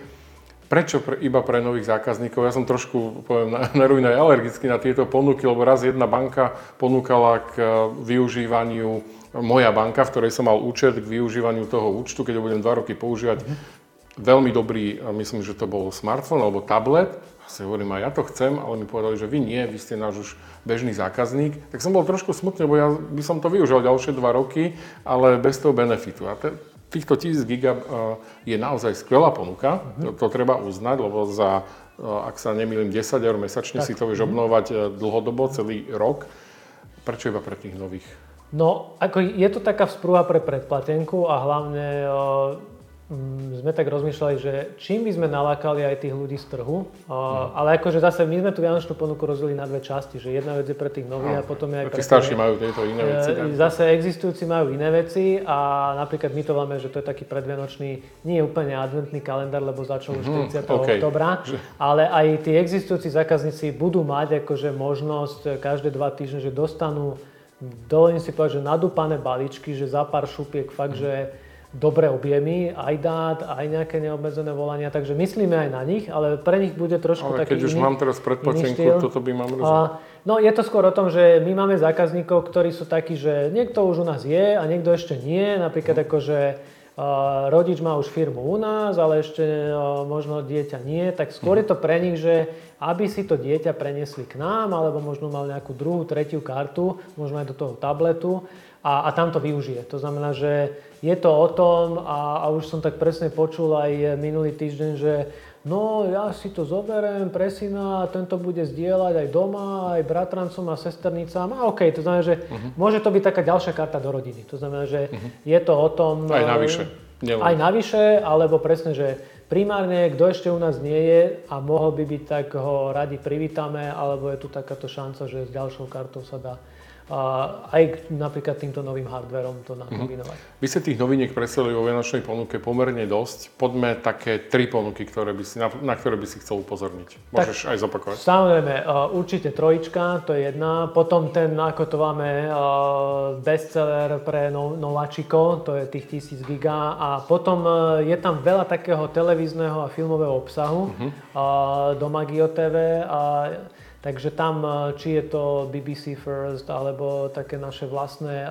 Speaker 2: Prečo pre, iba pre nových zákazníkov? Ja som trošku, poviem, na alergický na tieto ponuky, lebo raz jedna banka ponúkala k využívaniu moja banka, v ktorej som mal účet k využívaniu toho účtu, keď ho budem dva roky používať. Mm-hmm. Veľmi dobrý, myslím, že to bol smartfón alebo tablet. Si hovorím, a ja to chcem, ale mi povedali, že vy nie, vy ste náš už bežný zákazník. Tak som bol trošku smutný, lebo ja by som to využil ďalšie dva roky, ale bez toho benefitu. A te, týchto 1000 giga je naozaj skvelá ponuka, mm-hmm. to, to treba uznať, lebo za, ak sa nemýlim, 10 eur mesačne tak. si to vieš mm-hmm. obnovať e, dlhodobo, celý rok. Prečo iba pre tých nových?
Speaker 1: No, ako je to taká vzprúha pre predplatenku a hlavne Mm, sme tak rozmýšľali, že čím by sme nalákali aj tých ľudí z trhu, mm. ale akože zase my sme tú vianočnú ponuku rozdelili na dve časti, že jedna vec je pre tých nových no. a potom je aj
Speaker 2: pre... starší majú tieto iné veci.
Speaker 1: E, zase existujúci majú iné veci a napríklad my to máme, že to je taký predvianočný, nie je úplne adventný kalendár, lebo začal už 40. Mm, okay. oktobra, ale aj tí existujúci zákazníci budú mať akože možnosť každé dva týždne, že dostanú, dovolím si povedať, že nadúpané balíčky, že za pár šupiek fakt, mm. že dobré objemy, aj dát, aj nejaké neobmedzené volania, takže myslíme aj na nich, ale pre nich bude trošku ale taký
Speaker 2: keď už mám teraz predplatenku, toto by mám rozumieť.
Speaker 1: No je to skôr o tom, že my máme zákazníkov, ktorí sú takí, že niekto už u nás je a niekto ešte nie, napríklad hm. akože uh, rodič má už firmu u nás, ale ešte uh, možno dieťa nie, tak skôr je to pre nich, že aby si to dieťa preniesli k nám, alebo možno mal nejakú druhú, tretiu kartu, možno aj do toho tabletu a, a tam to využije. To znamená, že je to o tom a, a už som tak presne počul aj minulý týždeň, že no ja si to zoberiem pre syna a tento bude zdieľať aj doma, aj bratrancom a sesternicám. A OK, to znamená, že uh-huh. môže to byť taká ďalšia karta do rodiny. To znamená, že uh-huh. je to o tom...
Speaker 2: Aj navyše.
Speaker 1: Nielen. Aj navyše, alebo presne, že primárne, kto ešte u nás nie je a mohol by byť, tak ho radi privítame, alebo je tu takáto šanca, že s ďalšou kartou sa dá aj napríklad týmto novým hardverom to nakombinovať.
Speaker 2: Mm-hmm. Vy ste tých noviniek predstavili vo vianočnej ponuke pomerne dosť. Poďme také tri ponuky, ktoré by si, na, na ktoré by si chcel upozorniť. Môžeš tak, aj zopakovať.
Speaker 1: Samozrejme, určite trojička, to je jedna. Potom ten, ako to máme, bestseller pre no, nováčikov, to je tých 1000 giga. A potom je tam veľa takého televízneho a filmového obsahu mm-hmm. do Magio TV. A Takže tam, e, či je to BBC First, alebo také naše vlastné e,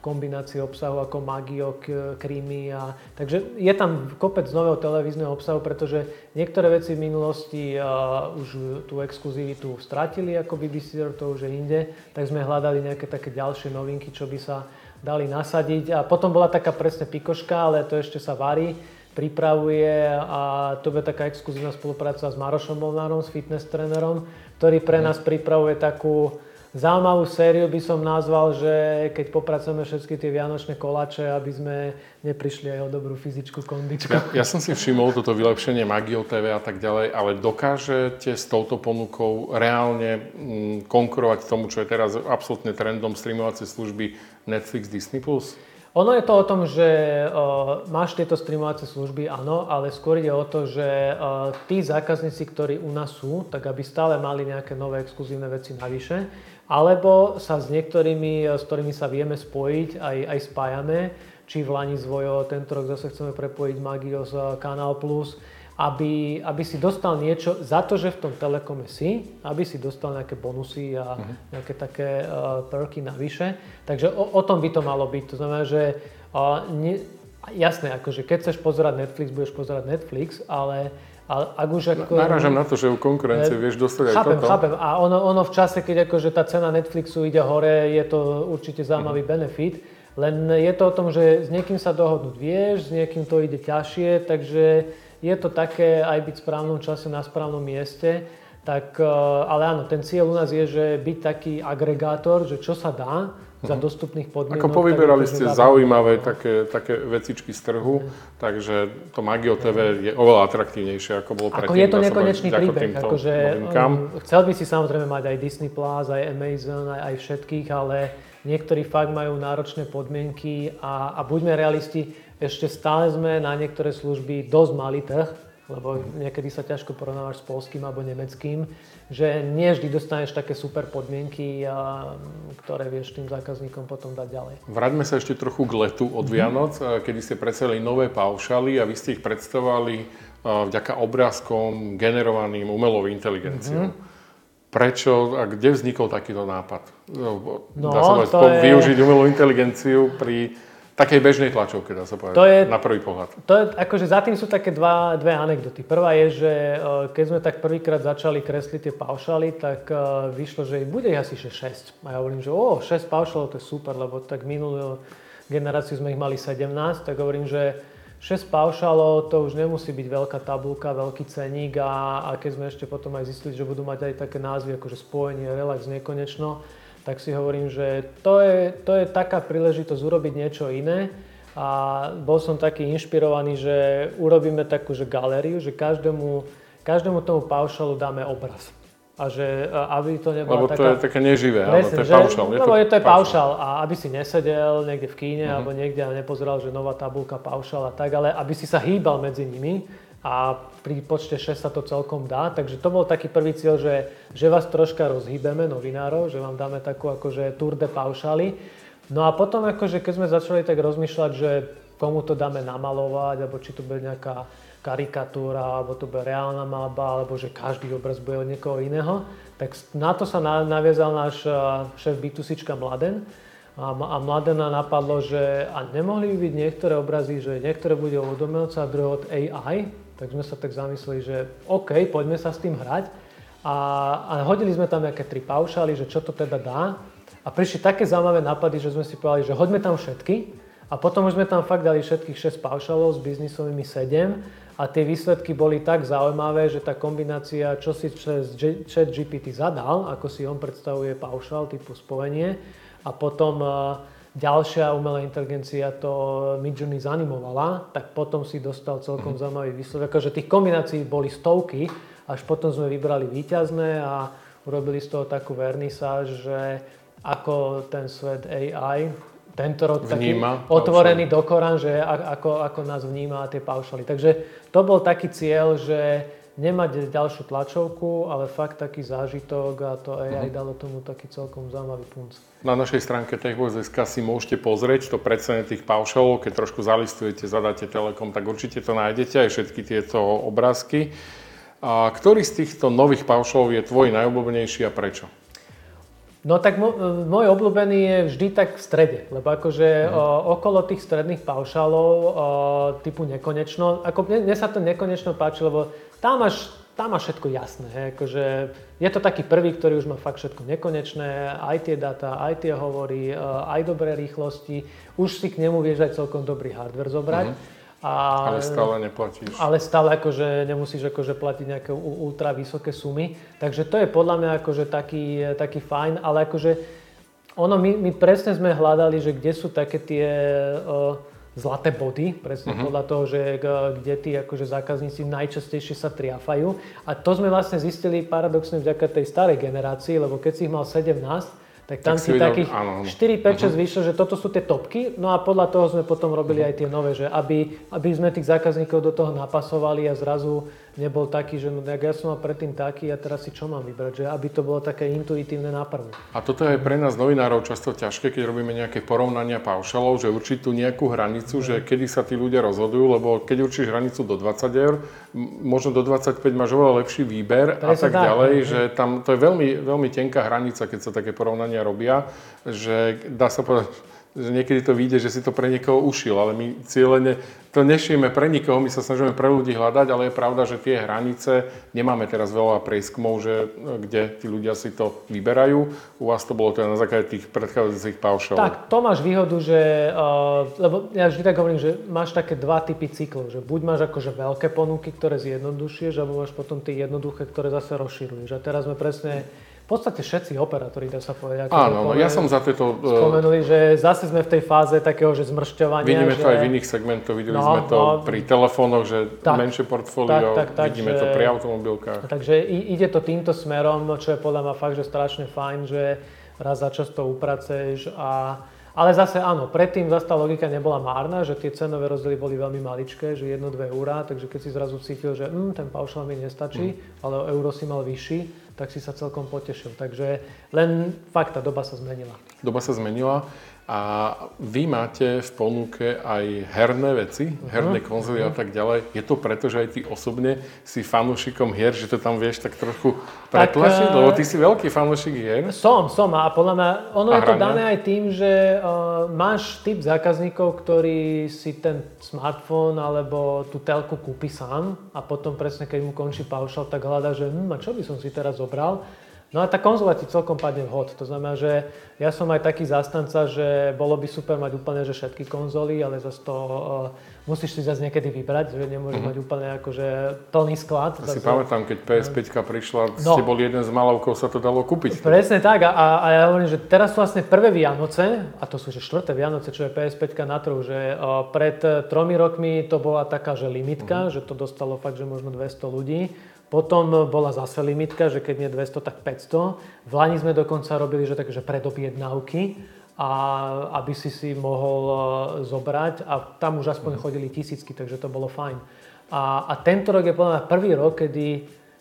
Speaker 1: kombinácie obsahu ako Magio, Creamy. A, takže je tam kopec nového televízneho obsahu, pretože niektoré veci v minulosti uh, už tú exkluzivitu stratili ako BBC, to už je inde, tak sme hľadali nejaké také ďalšie novinky, čo by sa dali nasadiť. A potom bola taká presne pikoška, ale to ešte sa varí pripravuje a to bude taká exkluzívna spolupráca s Marošom Molnárom, s fitness trénerom, ktorý pre nás pripravuje takú zaujímavú sériu, by som nazval, že keď popracujeme všetky tie vianočné kolače, aby sme neprišli aj o dobrú fyzickú kondičku.
Speaker 2: Ja, ja som si všimol toto vylepšenie Magio TV a tak ďalej, ale dokážete s touto ponukou reálne mm, konkurovať tomu, čo je teraz absolútne trendom streamovacie služby Netflix, Disney+.
Speaker 1: Ono je to o tom, že uh, máš tieto streamovacie služby, áno, ale skôr ide o to, že uh, tí zákazníci, ktorí u nás sú, tak aby stále mali nejaké nové exkluzívne veci navyše, alebo sa s niektorými, s ktorými sa vieme spojiť, aj, aj spájame, či v Lani zvojo, tento rok zase chceme prepojiť Magio z Kanál Plus, aby, aby si dostal niečo za to, že v tom telekome si, aby si dostal nejaké bonusy a uh-huh. nejaké také uh, perky navyše. Takže o, o tom by to malo byť. To znamená, že uh, ne, jasné, akože keď chceš pozerať Netflix, budeš pozerať Netflix, ale ale ak už ako...
Speaker 2: Narážam na to, že u konkurencie vieš dostať
Speaker 1: chápem,
Speaker 2: aj toto.
Speaker 1: Chápem, A ono, ono v čase, keď akože tá cena Netflixu ide hore, je to určite zaujímavý uh-huh. benefit Len je to o tom, že s niekým sa dohodnúť vieš, s niekým to ide ťažšie, takže je to také aj byť v správnom čase na správnom mieste. Tak, e, ale áno, ten cieľ u nás je, že byť taký agregátor, že čo sa dá za mhm. dostupných podmienok.
Speaker 2: Ako povyberali ste zaujímavé také, také vecičky z trhu, mm. takže to Magio TV je oveľa atraktívnejšie, ako bolo predtým.
Speaker 1: Ako je to nekonečný príbeh. Akože, um, chcel by si samozrejme mať aj Disney+, Plus, aj Amazon, aj, aj všetkých, ale niektorí fakt majú náročné podmienky a, a buďme realisti, ešte stále sme na niektoré služby dosť malý trh, lebo niekedy sa ťažko porovnávaš s polským alebo nemeckým, že nie vždy dostaneš také super podmienky, a, ktoré vieš tým zákazníkom potom dať ďalej.
Speaker 2: Vráťme sa ešte trochu k letu od Vianoc, mm-hmm. kedy ste predstavili nové paušaly a vy ste ich predstavovali vďaka obrázkom generovaným umelou inteligenciou. Mm-hmm. Prečo a kde vznikol takýto nápad? No, dá sa povedať, je... využiť umelú inteligenciu pri takej bežnej tlačovke, dá sa povedať, to je, na prvý pohľad.
Speaker 1: To je, akože za tým sú také dva, dve anekdoty. Prvá je, že e, keď sme tak prvýkrát začali kresliť tie paušaly, tak uh, vyšlo, že bude asi 6. A ja hovorím, že o, 6 paušalov to je super, lebo tak minulú generáciu sme ich mali 17, tak hovorím, že 6 paušalov, to už nemusí byť veľká tabulka, veľký ceník a, a keď sme ešte potom aj zistili, že budú mať aj také názvy ako že spojenie, relax, nekonečno, tak si hovorím, že to je, to je taká príležitosť urobiť niečo iné a bol som taký inšpirovaný, že urobíme takú že galériu, že každému, každému tomu paušalu dáme obraz a že aby to nebola
Speaker 2: Lebo
Speaker 1: taká...
Speaker 2: to je také neživé, ale to je paušal.
Speaker 1: Je lebo to je to paušal a aby si nesedel niekde v kíne uh-huh. alebo niekde a nepozeral, že nová tabulka paušal a tak, ale aby si sa hýbal medzi nimi a pri počte 6 sa to celkom dá. Takže to bol taký prvý cieľ, že, že vás troška rozhýbeme, novinárov, že vám dáme takú akože tour de paušaly. No a potom akože keď sme začali tak rozmýšľať, že komu to dáme namalovať, alebo či to bude nejaká karikatúra, alebo to bude reálna malba, alebo že každý obraz bude od niekoho iného. Tak na to sa naviazal náš šéf Bitusička Mladen. A, a Mladena napadlo, že a nemohli by byť niektoré obrazy, že niektoré bude od umelca a druhé od AI. Tak sme sa tak zamysleli, že OK, poďme sa s tým hrať. A, a hodili sme tam nejaké tri paušály, že čo to teda dá. A prišli také zaujímavé nápady, že sme si povedali, že hoďme tam všetky. A potom už sme tam fakt dali všetkých 6 paušalov s biznisovými 7 a tie výsledky boli tak zaujímavé, že tá kombinácia, čo si chat GPT zadal, ako si on predstavuje paušal typu spojenie a potom e, ďalšia umelá inteligencia to Midjourney zanimovala, tak potom si dostal celkom mm. zaujímavý výsledok. Akože tých kombinácií boli stovky, až potom sme vybrali víťazné a urobili z toho takú vernisáž, že ako ten svet AI tento rok vníma, taký otvorený do Korán, že ako, ako nás vníma tie paušaly. Takže to bol taký cieľ, že nemať ďalšiu tlačovku, ale fakt taký zážitok a to AI mm-hmm. dalo tomu taký celkom zaujímavý punc.
Speaker 2: Na našej stránke techbox.sk si môžete pozrieť to predstavenie tých paušalov, keď trošku zalistujete, zadáte Telekom, tak určite to nájdete, aj všetky tieto obrázky. A ktorý z týchto nových paušalov je tvoj najobľúbenejší a prečo?
Speaker 1: No tak môj obľúbený je vždy tak v strede, lebo akože mm. o, okolo tých stredných paušálov o, typu nekonečno, ako mne, mne sa to nekonečno páči, lebo tam máš, tam máš všetko jasné. He, akože je to taký prvý, ktorý už má fakt všetko nekonečné, aj tie data, aj tie hovory, aj dobré rýchlosti, už si k nemu vieš aj celkom dobrý hardware zobrať. Mm.
Speaker 2: A, ale stále neplatíš.
Speaker 1: Ale stále akože nemusíš akože platiť nejaké ultra vysoké sumy. Takže to je podľa mňa akože taký, taký fajn, ale akože ono, my, my presne sme hľadali, že kde sú také tie uh, zlaté body, presne uh-huh. podľa toho, že kde tí akože zákazníci najčastejšie sa triafajú. A to sme vlastne zistili paradoxne vďaka tej starej generácii, lebo keď si ich mal 17, tak tam tak si takých áno, áno. 4, 5, 6 uh-huh. vyšlo, že toto sú tie topky, no a podľa toho sme potom robili uh-huh. aj tie nové, že aby, aby sme tých zákazníkov do toho napasovali a zrazu nebol taký, že no ja som mal predtým taký a teraz si čo mám vybrať, že aby to bolo také intuitívne náprvu.
Speaker 2: A toto je pre nás novinárov často ťažké, keď robíme nejaké porovnania paušalov, že určiť tú nejakú hranicu, že kedy sa tí ľudia rozhodujú, lebo keď určíš hranicu do 20 eur, možno do 25 máš oveľa lepší výber a tak ďalej, že tam to je veľmi, veľmi tenká hranica, keď sa také porovnania robia, že dá sa povedať, že niekedy to vyjde, že si to pre niekoho ušil, ale my cieľene to nešijeme pre nikoho, my sa snažíme pre ľudí hľadať, ale je pravda, že tie hranice, nemáme teraz veľa prieskumov, že, kde tí ľudia si to vyberajú. U vás to bolo teda na základe tých predchádzajúcich paušov.
Speaker 1: Tak, to máš výhodu, že, uh, lebo ja vždy tak hovorím, že máš také dva typy cyklov, že buď máš akože veľké ponuky, ktoré zjednodušuješ, alebo máš potom tie jednoduché, ktoré zase rozširuješ. A teraz sme presne v podstate všetci operátori, dá sa povedať.
Speaker 2: Áno, no, ja som za tieto...
Speaker 1: E, spomenuli, že zase sme v tej fáze takého, že zmršťovania.
Speaker 2: Vidíme
Speaker 1: že...
Speaker 2: to aj v iných segmentoch, videli no, sme to no, pri telefónoch, že tak, menšie portfólio, tak, tak, tak, vidíme že, to pri automobilkách.
Speaker 1: Takže ide to týmto smerom, čo je podľa mňa fakt, že strašne fajn, že raz za čas to upraceš a ale zase áno, predtým zase tá logika nebola márna, že tie cenové rozdiely boli veľmi maličké, že 1-2 eurá, takže keď si zrazu cítil, že hm, ten paušal mi nestačí, mm. ale euro si mal vyšší, tak si sa celkom potešil. Takže len fakt, tá doba sa zmenila.
Speaker 2: Doba sa zmenila a vy máte v ponuke aj herné veci, uh-huh. herné konzoly uh-huh. a tak ďalej. Je to preto, že aj ty osobne si fanúšikom hier, že to tam vieš tak trochu pretlačiť? Tak, Lebo ty si veľký fanúšik hier.
Speaker 1: Som, som a podľa mňa ono a je to dané aj tým, že uh, máš typ zákazníkov, ktorí si ten smartfón alebo tú telku kúpi sám a potom presne keď mu končí paušal, tak hľadá, že hm, a čo by som si teraz zobral No a tá konzola ti celkom padne vhod. To znamená, že ja som aj taký zastanca, že bolo by super mať úplne že všetky konzoly, ale zase to uh, musíš si zase niekedy vybrať, že nemôžeš mm-hmm. mať úplne akože plný sklad.
Speaker 2: Ja si pamätám, keď PS5 prišla, no, ste boli jeden z malovkov, sa to dalo kúpiť.
Speaker 1: Presne tak a, a ja hovorím, že teraz sú vlastne prvé Vianoce, a to sú že štvrté Vianoce, čo je PS5 na trhu, že uh, pred tromi rokmi to bola taká, že limitka, mm-hmm. že to dostalo fakt, že možno 200 ľudí. Potom bola zase limitka, že keď nie 200, tak 500. V Lani sme dokonca robili, že takže predobjednávky, a aby si si mohol e, zobrať a tam už aspoň chodili tisícky, takže to bolo fajn. A, a tento rok je podľa mňa prvý rok, kedy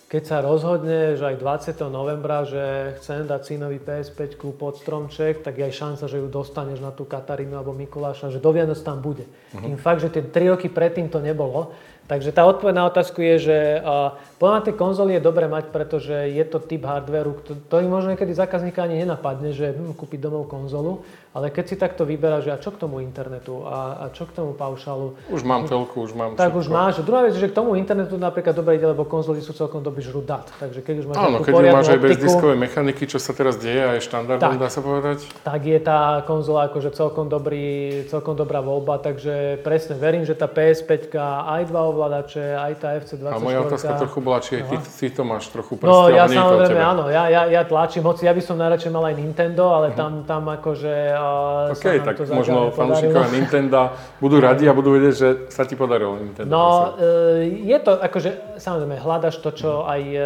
Speaker 1: keď sa rozhodne, že aj 20. novembra, že chcem dať synovi PS5 pod stromček, tak je aj šanca, že ju dostaneš na tú Katarínu alebo Mikuláša, že do Vianoc tam bude. Uh-huh. Tým fakt, že tie 3 roky predtým to nebolo. Takže tá odpoveď na otázku je, že uh, podľa tie konzoly je dobre mať, pretože je to typ hardwareu, ktorý možno niekedy zákazníka ani nenapadne, že hm, kúpiť domov konzolu, ale keď si takto vyberá, že a čo k tomu internetu a, a čo k tomu paušalu.
Speaker 2: Už mám telku, už mám
Speaker 1: Tak všetko. už máš. Druhá vec je, že k tomu internetu napríklad dobre ide, lebo konzoly sú celkom dobrý žrú dát. Takže keď už máš
Speaker 2: Áno, keď máš aj bez diskové mechaniky, čo sa teraz deje a je štandardom, dá sa povedať.
Speaker 1: Tak je tá konzola akože celkom, dobrý, celkom dobrá voľba, takže presne verím, že tá PS5 aj dva ovládače, aj tá FC24.
Speaker 2: A moja otázka trochu bola, či aj ty, ty to máš trochu
Speaker 1: prste, No ja samozrejme áno, ja, ja, ja tlačím, hoci ja by som najradšej mal aj Nintendo, ale uh-huh. tam, tam akože
Speaker 2: OK, tak možno fanúšikovia Nintendo budú radi a budú vedieť, že sa ti podarilo Nintendo.
Speaker 1: No uh, je to akože, samozrejme, hľadaš to, čo aj uh,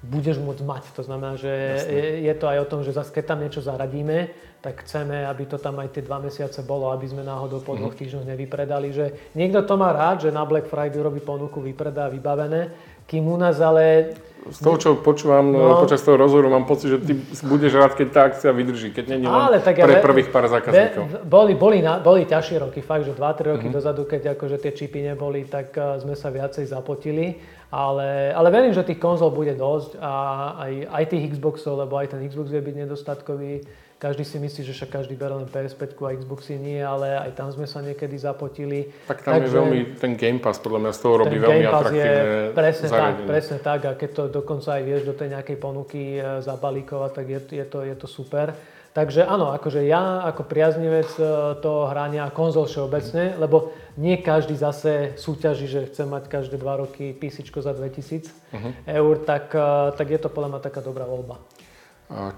Speaker 1: budeš môcť mať. To znamená, že je, je to aj o tom, že zase keď tam niečo zaradíme, tak chceme, aby to tam aj tie dva mesiace bolo, aby sme náhodou po dvoch mhm. týždňoch nevypredali. Že niekto to má rád, že na Black Friday robí ponuku, vypredá vybavené, kým u nás ale...
Speaker 2: Z toho, čo počúvam no, počas toho rozhovoru, mám pocit, že ty budeš rád, keď tá akcia vydrží, keď nie len tak pre ja, prvých pár zákazníkov.
Speaker 1: Boli, boli, na, boli ťažšie roky, fakt, že 2-3 roky mm-hmm. dozadu, keď akože tie čipy neboli, tak uh, sme sa viacej zapotili. Ale, ale verím, že tých konzol bude dosť a aj, aj tých Xboxov, lebo aj ten Xbox vie byť nedostatkový. Každý si myslí, že však každý berie len PS5 a Xboxy nie, ale aj tam sme sa niekedy zapotili.
Speaker 2: Tak tam Takže, je veľmi, ten Game Pass podľa mňa z toho robí veľmi atraktívne je,
Speaker 1: presne
Speaker 2: zariadenie.
Speaker 1: tak, presne tak a keď to dokonca aj vieš do tej nejakej ponuky e, zabalíkovať, tak je, je, to, je to super. Takže áno, akože ja ako priaznivec e, toho hrania konzol všeobecne, lebo nie každý zase súťaží, že chce mať každé dva roky PC za 2000 uh-huh. Mhm. eur, tak, e, tak je to podľa mňa taká dobrá voľba.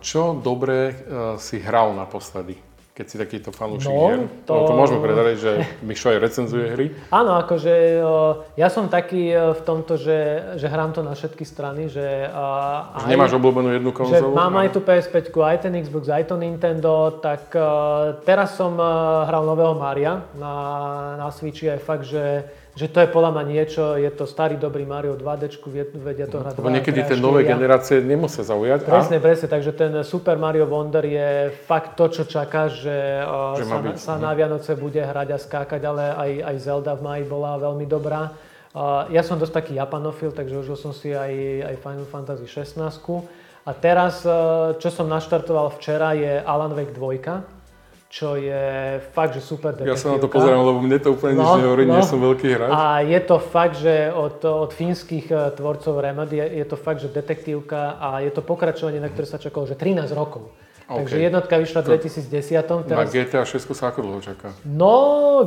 Speaker 2: Čo dobre e, si hral naposledy? keď si takýto fanúšik no, hier. To... No, to môžeme predať, že Mišo aj recenzuje hry.
Speaker 1: Áno, akože ja som taký e, v tomto, že, že hrám to na všetky strany, že...
Speaker 2: Aj, nemáš obľúbenú jednu konzolu?
Speaker 1: Že mám aj tú PS5, aj ten Xbox, aj to Nintendo, tak teraz som hral nového Maria na, na Switchi, aj fakt, že že to je podľa mňa niečo, je to starý dobrý Mario 2D, vedia to hrať.
Speaker 2: Lebo niekedy tie nové generácie nemusia zaujať.
Speaker 1: Presne, a? presne, takže ten Super Mario Wonder je fakt to, čo čakáš, že, že sa, byť, sa na Vianoce bude hrať a skákať, ale aj, aj Zelda v maji bola veľmi dobrá. Ja som dosť taký japanofil, takže užil som si aj, aj Final Fantasy 16. A teraz, čo som naštartoval včera, je Alan Wake 2 čo je fakt, že super detektívka.
Speaker 2: Ja sa na to pozerám, lebo mne to úplne no, nič nehovorí, no. nie som veľký hráč.
Speaker 1: A je to fakt, že od, od fínskych e, tvorcov Remedy je, je to fakt, že detektívka a je to pokračovanie, na ktoré sa čakalo, že 13 rokov. Okay. Takže jednotka vyšla v 2010.
Speaker 2: Teraz... Na GTA 6 sa ako dlho čaká?
Speaker 1: No,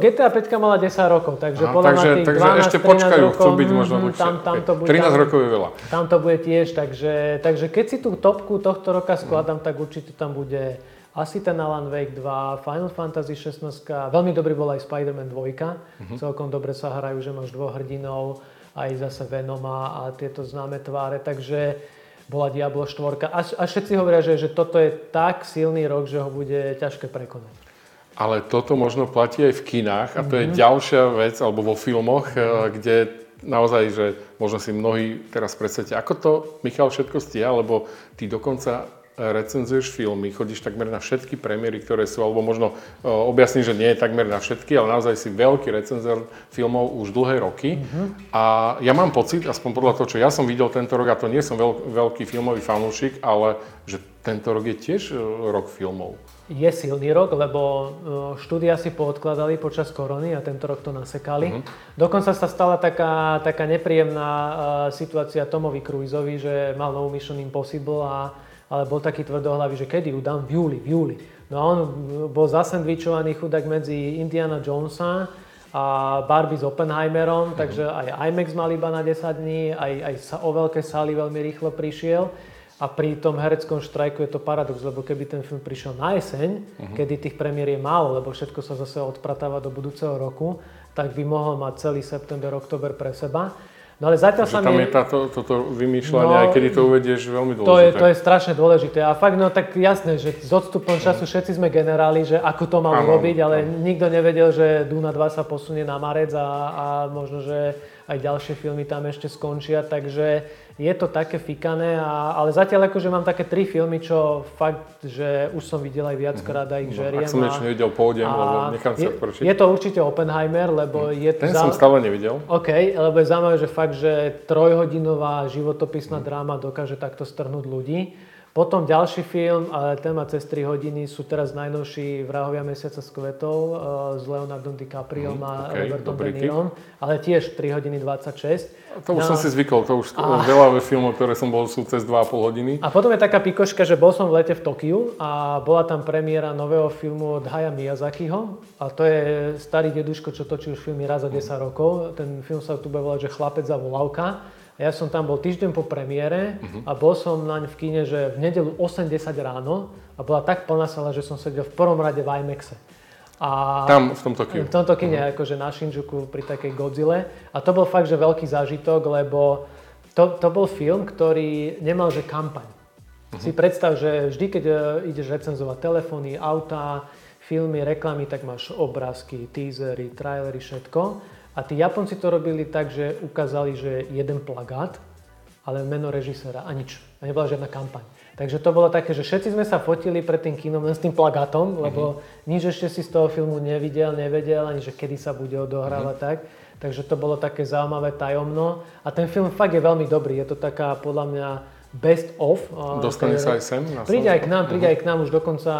Speaker 1: GTA 5 mala 10 rokov, takže Aha, podľa takže,
Speaker 2: tých takže 12, ešte počkajú, rokov, chcú byť možno mm,
Speaker 1: tam, tam to bude,
Speaker 2: 13 tam, rokov je veľa.
Speaker 1: Tam to bude tiež, takže, takže keď si tú topku tohto roka skladám, mm. tak určite tam bude asi ten Alan Wake 2, Final Fantasy 16, veľmi dobrý bol aj Spider-Man 2, mm-hmm. celkom dobre sa hrajú, že máš dvoch hrdinov, aj zase Venoma a tieto známe tváre, takže bola Diablo 4 a, a všetci hovoria, že, že toto je tak silný rok, že ho bude ťažké prekonať.
Speaker 2: Ale toto možno platí aj v kinách a to mm-hmm. je mhm. ďalšia vec, alebo vo filmoch, mm-hmm. kde naozaj, že možno si mnohí teraz predstavíte, ako to Michal všetko stia, lebo ty dokonca recenzuješ filmy, chodíš takmer na všetky premiéry, ktoré sú, alebo možno uh, objasní, že nie je takmer na všetky, ale naozaj si veľký recenzor filmov už dlhé roky. Mm-hmm. A ja mám pocit, aspoň podľa toho, čo ja som videl tento rok, a to nie som veľ, veľký filmový fanúšik, ale že tento rok je tiež uh, rok filmov.
Speaker 1: Je silný rok, lebo uh, štúdia si poodkladali počas korony a tento rok to nasekali. Mm-hmm. Dokonca sa stala taká, taká nepríjemná situácia Tomovi Cruiseovi, že mal novú Mission Impossible a ale bol taký tvrdohlavý, že kedy ju dám? V júli, v júli. No a on bol zasandvičovaný chudák medzi Indiana Jonesa a Barbie s Oppenheimerom, mm-hmm. takže aj IMAX mal iba na 10 dní, aj, aj sa, o veľké sály veľmi rýchlo prišiel. A pri tom hereckom štrajku je to paradox, lebo keby ten film prišiel na jeseň, uh-huh. kedy tých premiér je málo, lebo všetko sa zase odpratáva do budúceho roku, tak by mohol mať celý september, oktober pre seba.
Speaker 2: No ale zatiaľ sa tam mi... je táto, toto vymýšľanie, no, aj kedy to uvedieš, veľmi dôležité.
Speaker 1: To je, to je strašne dôležité. A fakt, no tak jasné, že s odstupom času všetci sme generáli, že ako to mám robiť, ale nikto nevedel, že Duna 2 sa posunie na marec a, a možno, že aj ďalšie filmy tam ešte skončia, takže je to také fikané, a, ale zatiaľ akože mám také tri filmy, čo fakt, že už som videl aj viackrát a ich no, žeriem.
Speaker 2: Ak som niečo nevidel, pôjdem, lebo nechám sa odporučiť.
Speaker 1: Je to určite Oppenheimer, lebo hm. je
Speaker 2: to... Ten zau... som stále nevidel.
Speaker 1: OK, lebo je zaujímavé, že fakt, že trojhodinová životopisná hmm. dráma dokáže takto strhnúť ľudí. Potom ďalší film, ale téma cez 3 hodiny sú teraz najnovší Vrahovia mesiaca s kvetov uh, s Leonardom DiCaprio mm, a okay, Robertom De Nirom, ale tiež 3 hodiny 26.
Speaker 2: To už no, som si zvykol, to už a... veľa filmov, ktoré som bol, sú cez 2,5 hodiny.
Speaker 1: A potom je taká pikoška, že bol som v lete v Tokiu a bola tam premiéra nového filmu od Haya Miyazakiho a to je starý deduško, čo točí už filmy raz za 10 rokov. Ten film sa tu bude volať, že Chlapec za volavka ja som tam bol týždeň po premiére uh-huh. a bol som naň v kine, že v nedelu 80 ráno a bola tak plná sala, že som sedel v prvom rade v IMAXe.
Speaker 2: A tam v tomto kine?
Speaker 1: V tomto kine, uh-huh. akože na Shinjuku pri takej Godzilla. A to bol fakt, že veľký zážitok, lebo to, to bol film, ktorý nemal, že kampaň. Uh-huh. Si predstav, že vždy, keď e, ideš recenzovať telefóny, auta, filmy, reklamy, tak máš obrázky, teasery, trailery, všetko. A tí Japonci to robili tak, že ukázali, že jeden plagát, ale meno režiséra a nič. A nebola žiadna kampaň. Takže to bolo také, že všetci sme sa fotili pred tým kinom len s tým plagátom, lebo mm-hmm. nič ešte si z toho filmu nevidel, nevedel, ani že kedy sa bude odohrávať mm-hmm. tak. Takže to bolo také zaujímavé tajomno. A ten film fakt je veľmi dobrý. Je to taká podľa mňa best of.
Speaker 2: Dostane sa aj sem?
Speaker 1: Na príde aj k nám, príde uh-huh. aj k nám. Už dokonca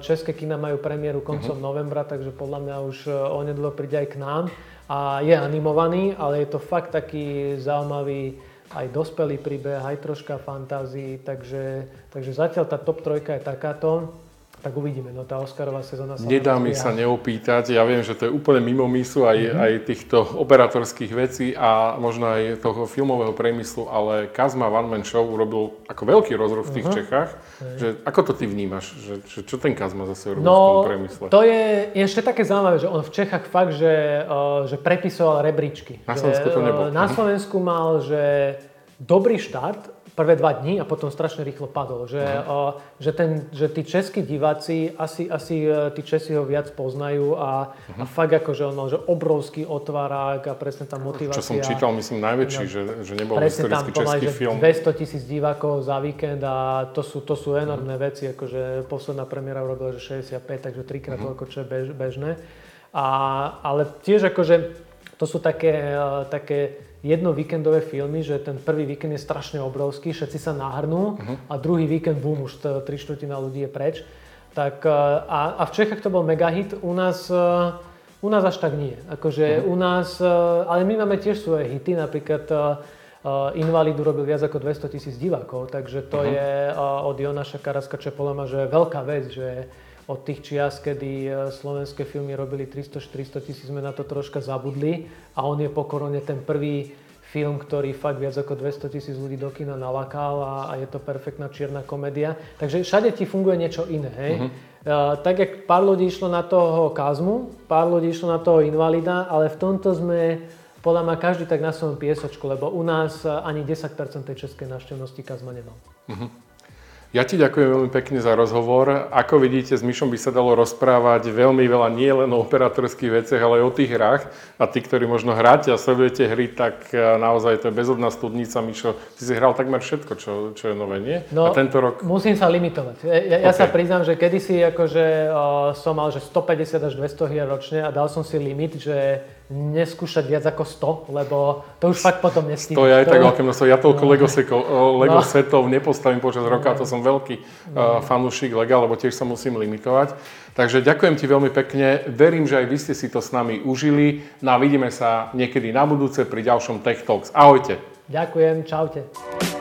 Speaker 1: české kina majú premiéru koncom uh-huh. novembra, takže podľa mňa už onedlo príde aj k nám a je animovaný, ale je to fakt taký zaujímavý aj dospelý príbeh, aj troška fantázii, takže, takže zatiaľ tá top trojka je takáto. Tak uvidíme, no tá Oscarová sezóna sa...
Speaker 2: Nedá mi sa neopýtať, ja viem, že to je úplne mimo mísu aj, mm-hmm. aj týchto operátorských vecí a možno aj toho filmového priemyslu, ale Kazma One Man Show urobil ako veľký rozruch v tých uh-huh. Čechách. Uh-huh. Že, ako to ty vnímaš? Že, že, čo ten Kazma zase urobil no, v tom priemysle?
Speaker 1: to je, ešte také zaujímavé, že on v Čechách fakt, že, uh, že prepisoval rebríčky.
Speaker 2: Na Slovensku to nebol.
Speaker 1: Na Slovensku mal, že dobrý štart, prvé dva dní a potom strašne rýchlo padol. Že, uh, že, ten, že tí českí diváci, asi, asi e, tí Česi ho viac poznajú a, uh-huh. a fakt že on mal že obrovský otvárák a presne tá motivácia.
Speaker 2: Čo som čítal, myslím, najväčší, no, že, že nebol historický tam, český
Speaker 1: že
Speaker 2: film.
Speaker 1: 200 tisíc divákov za víkend a to sú, to sú enormné uh-huh. veci, akože posledná premiéra urobila, že 65, takže trikrát uh-huh. toľko, čo je bež, bežné. A, ale tiež akože to sú také, uh, také jedno víkendové filmy, že ten prvý víkend je strašne obrovský, všetci sa nahrnú uh-huh. a druhý víkend, bum, už 3 štvrtina ľudí je preč. Tak, a, a v Čechách to bol megahit, u nás, u nás až tak nie. Akože uh-huh. u nás, ale my máme tiež svoje hity, napríklad Invalidu robil viac ako 200 tisíc divákov, takže to uh-huh. je od Jonaša Karaska Čepolema, že veľká vec, že od tých čias, kedy slovenské filmy robili 300-400 tisíc, sme na to troška zabudli a on je po korone ten prvý film, ktorý fakt viac ako 200 tisíc ľudí do kina nalakal a, a je to perfektná čierna komédia. Takže všade ti funguje niečo iné. Hej? Uh-huh. Uh, tak, jak pár ľudí išlo na toho Kazmu, pár ľudí išlo na toho Invalida, ale v tomto sme podľa mňa každý tak na svojom piesočku, lebo u nás ani 10% tej českej návštevnosti Kazma nemal. Uh-huh.
Speaker 2: Ja ti ďakujem veľmi pekne za rozhovor. Ako vidíte, s Myšom by sa dalo rozprávať veľmi veľa nie len o operátorských veciach, ale aj o tých hrách. A tí, ktorí možno hráte a sledujete hry, tak e, naozaj to je bezodná studnica. Myšo, ty si hral takmer všetko, čo, čo je nové, nie?
Speaker 1: No, a tento rok... musím sa limitovať. Ja, ja okay. sa priznám, že kedysi akože, uh, som mal že 150 až 200 hier ročne a dal som si limit, že neskúšať viac ako 100, lebo to už fakt potom nestíham.
Speaker 2: To je aj tak veľké množstvo. Ja toľko no. Lego, seko, Lego no. setov nepostavím počas roka, to som veľký no. uh, fanúšik Lega, lebo tiež sa musím limitovať. Takže ďakujem ti veľmi pekne. Verím, že aj vy ste si to s nami užili. No a vidíme sa niekedy na budúce pri ďalšom Tech Talks. Ahojte.
Speaker 1: Ďakujem, čaute.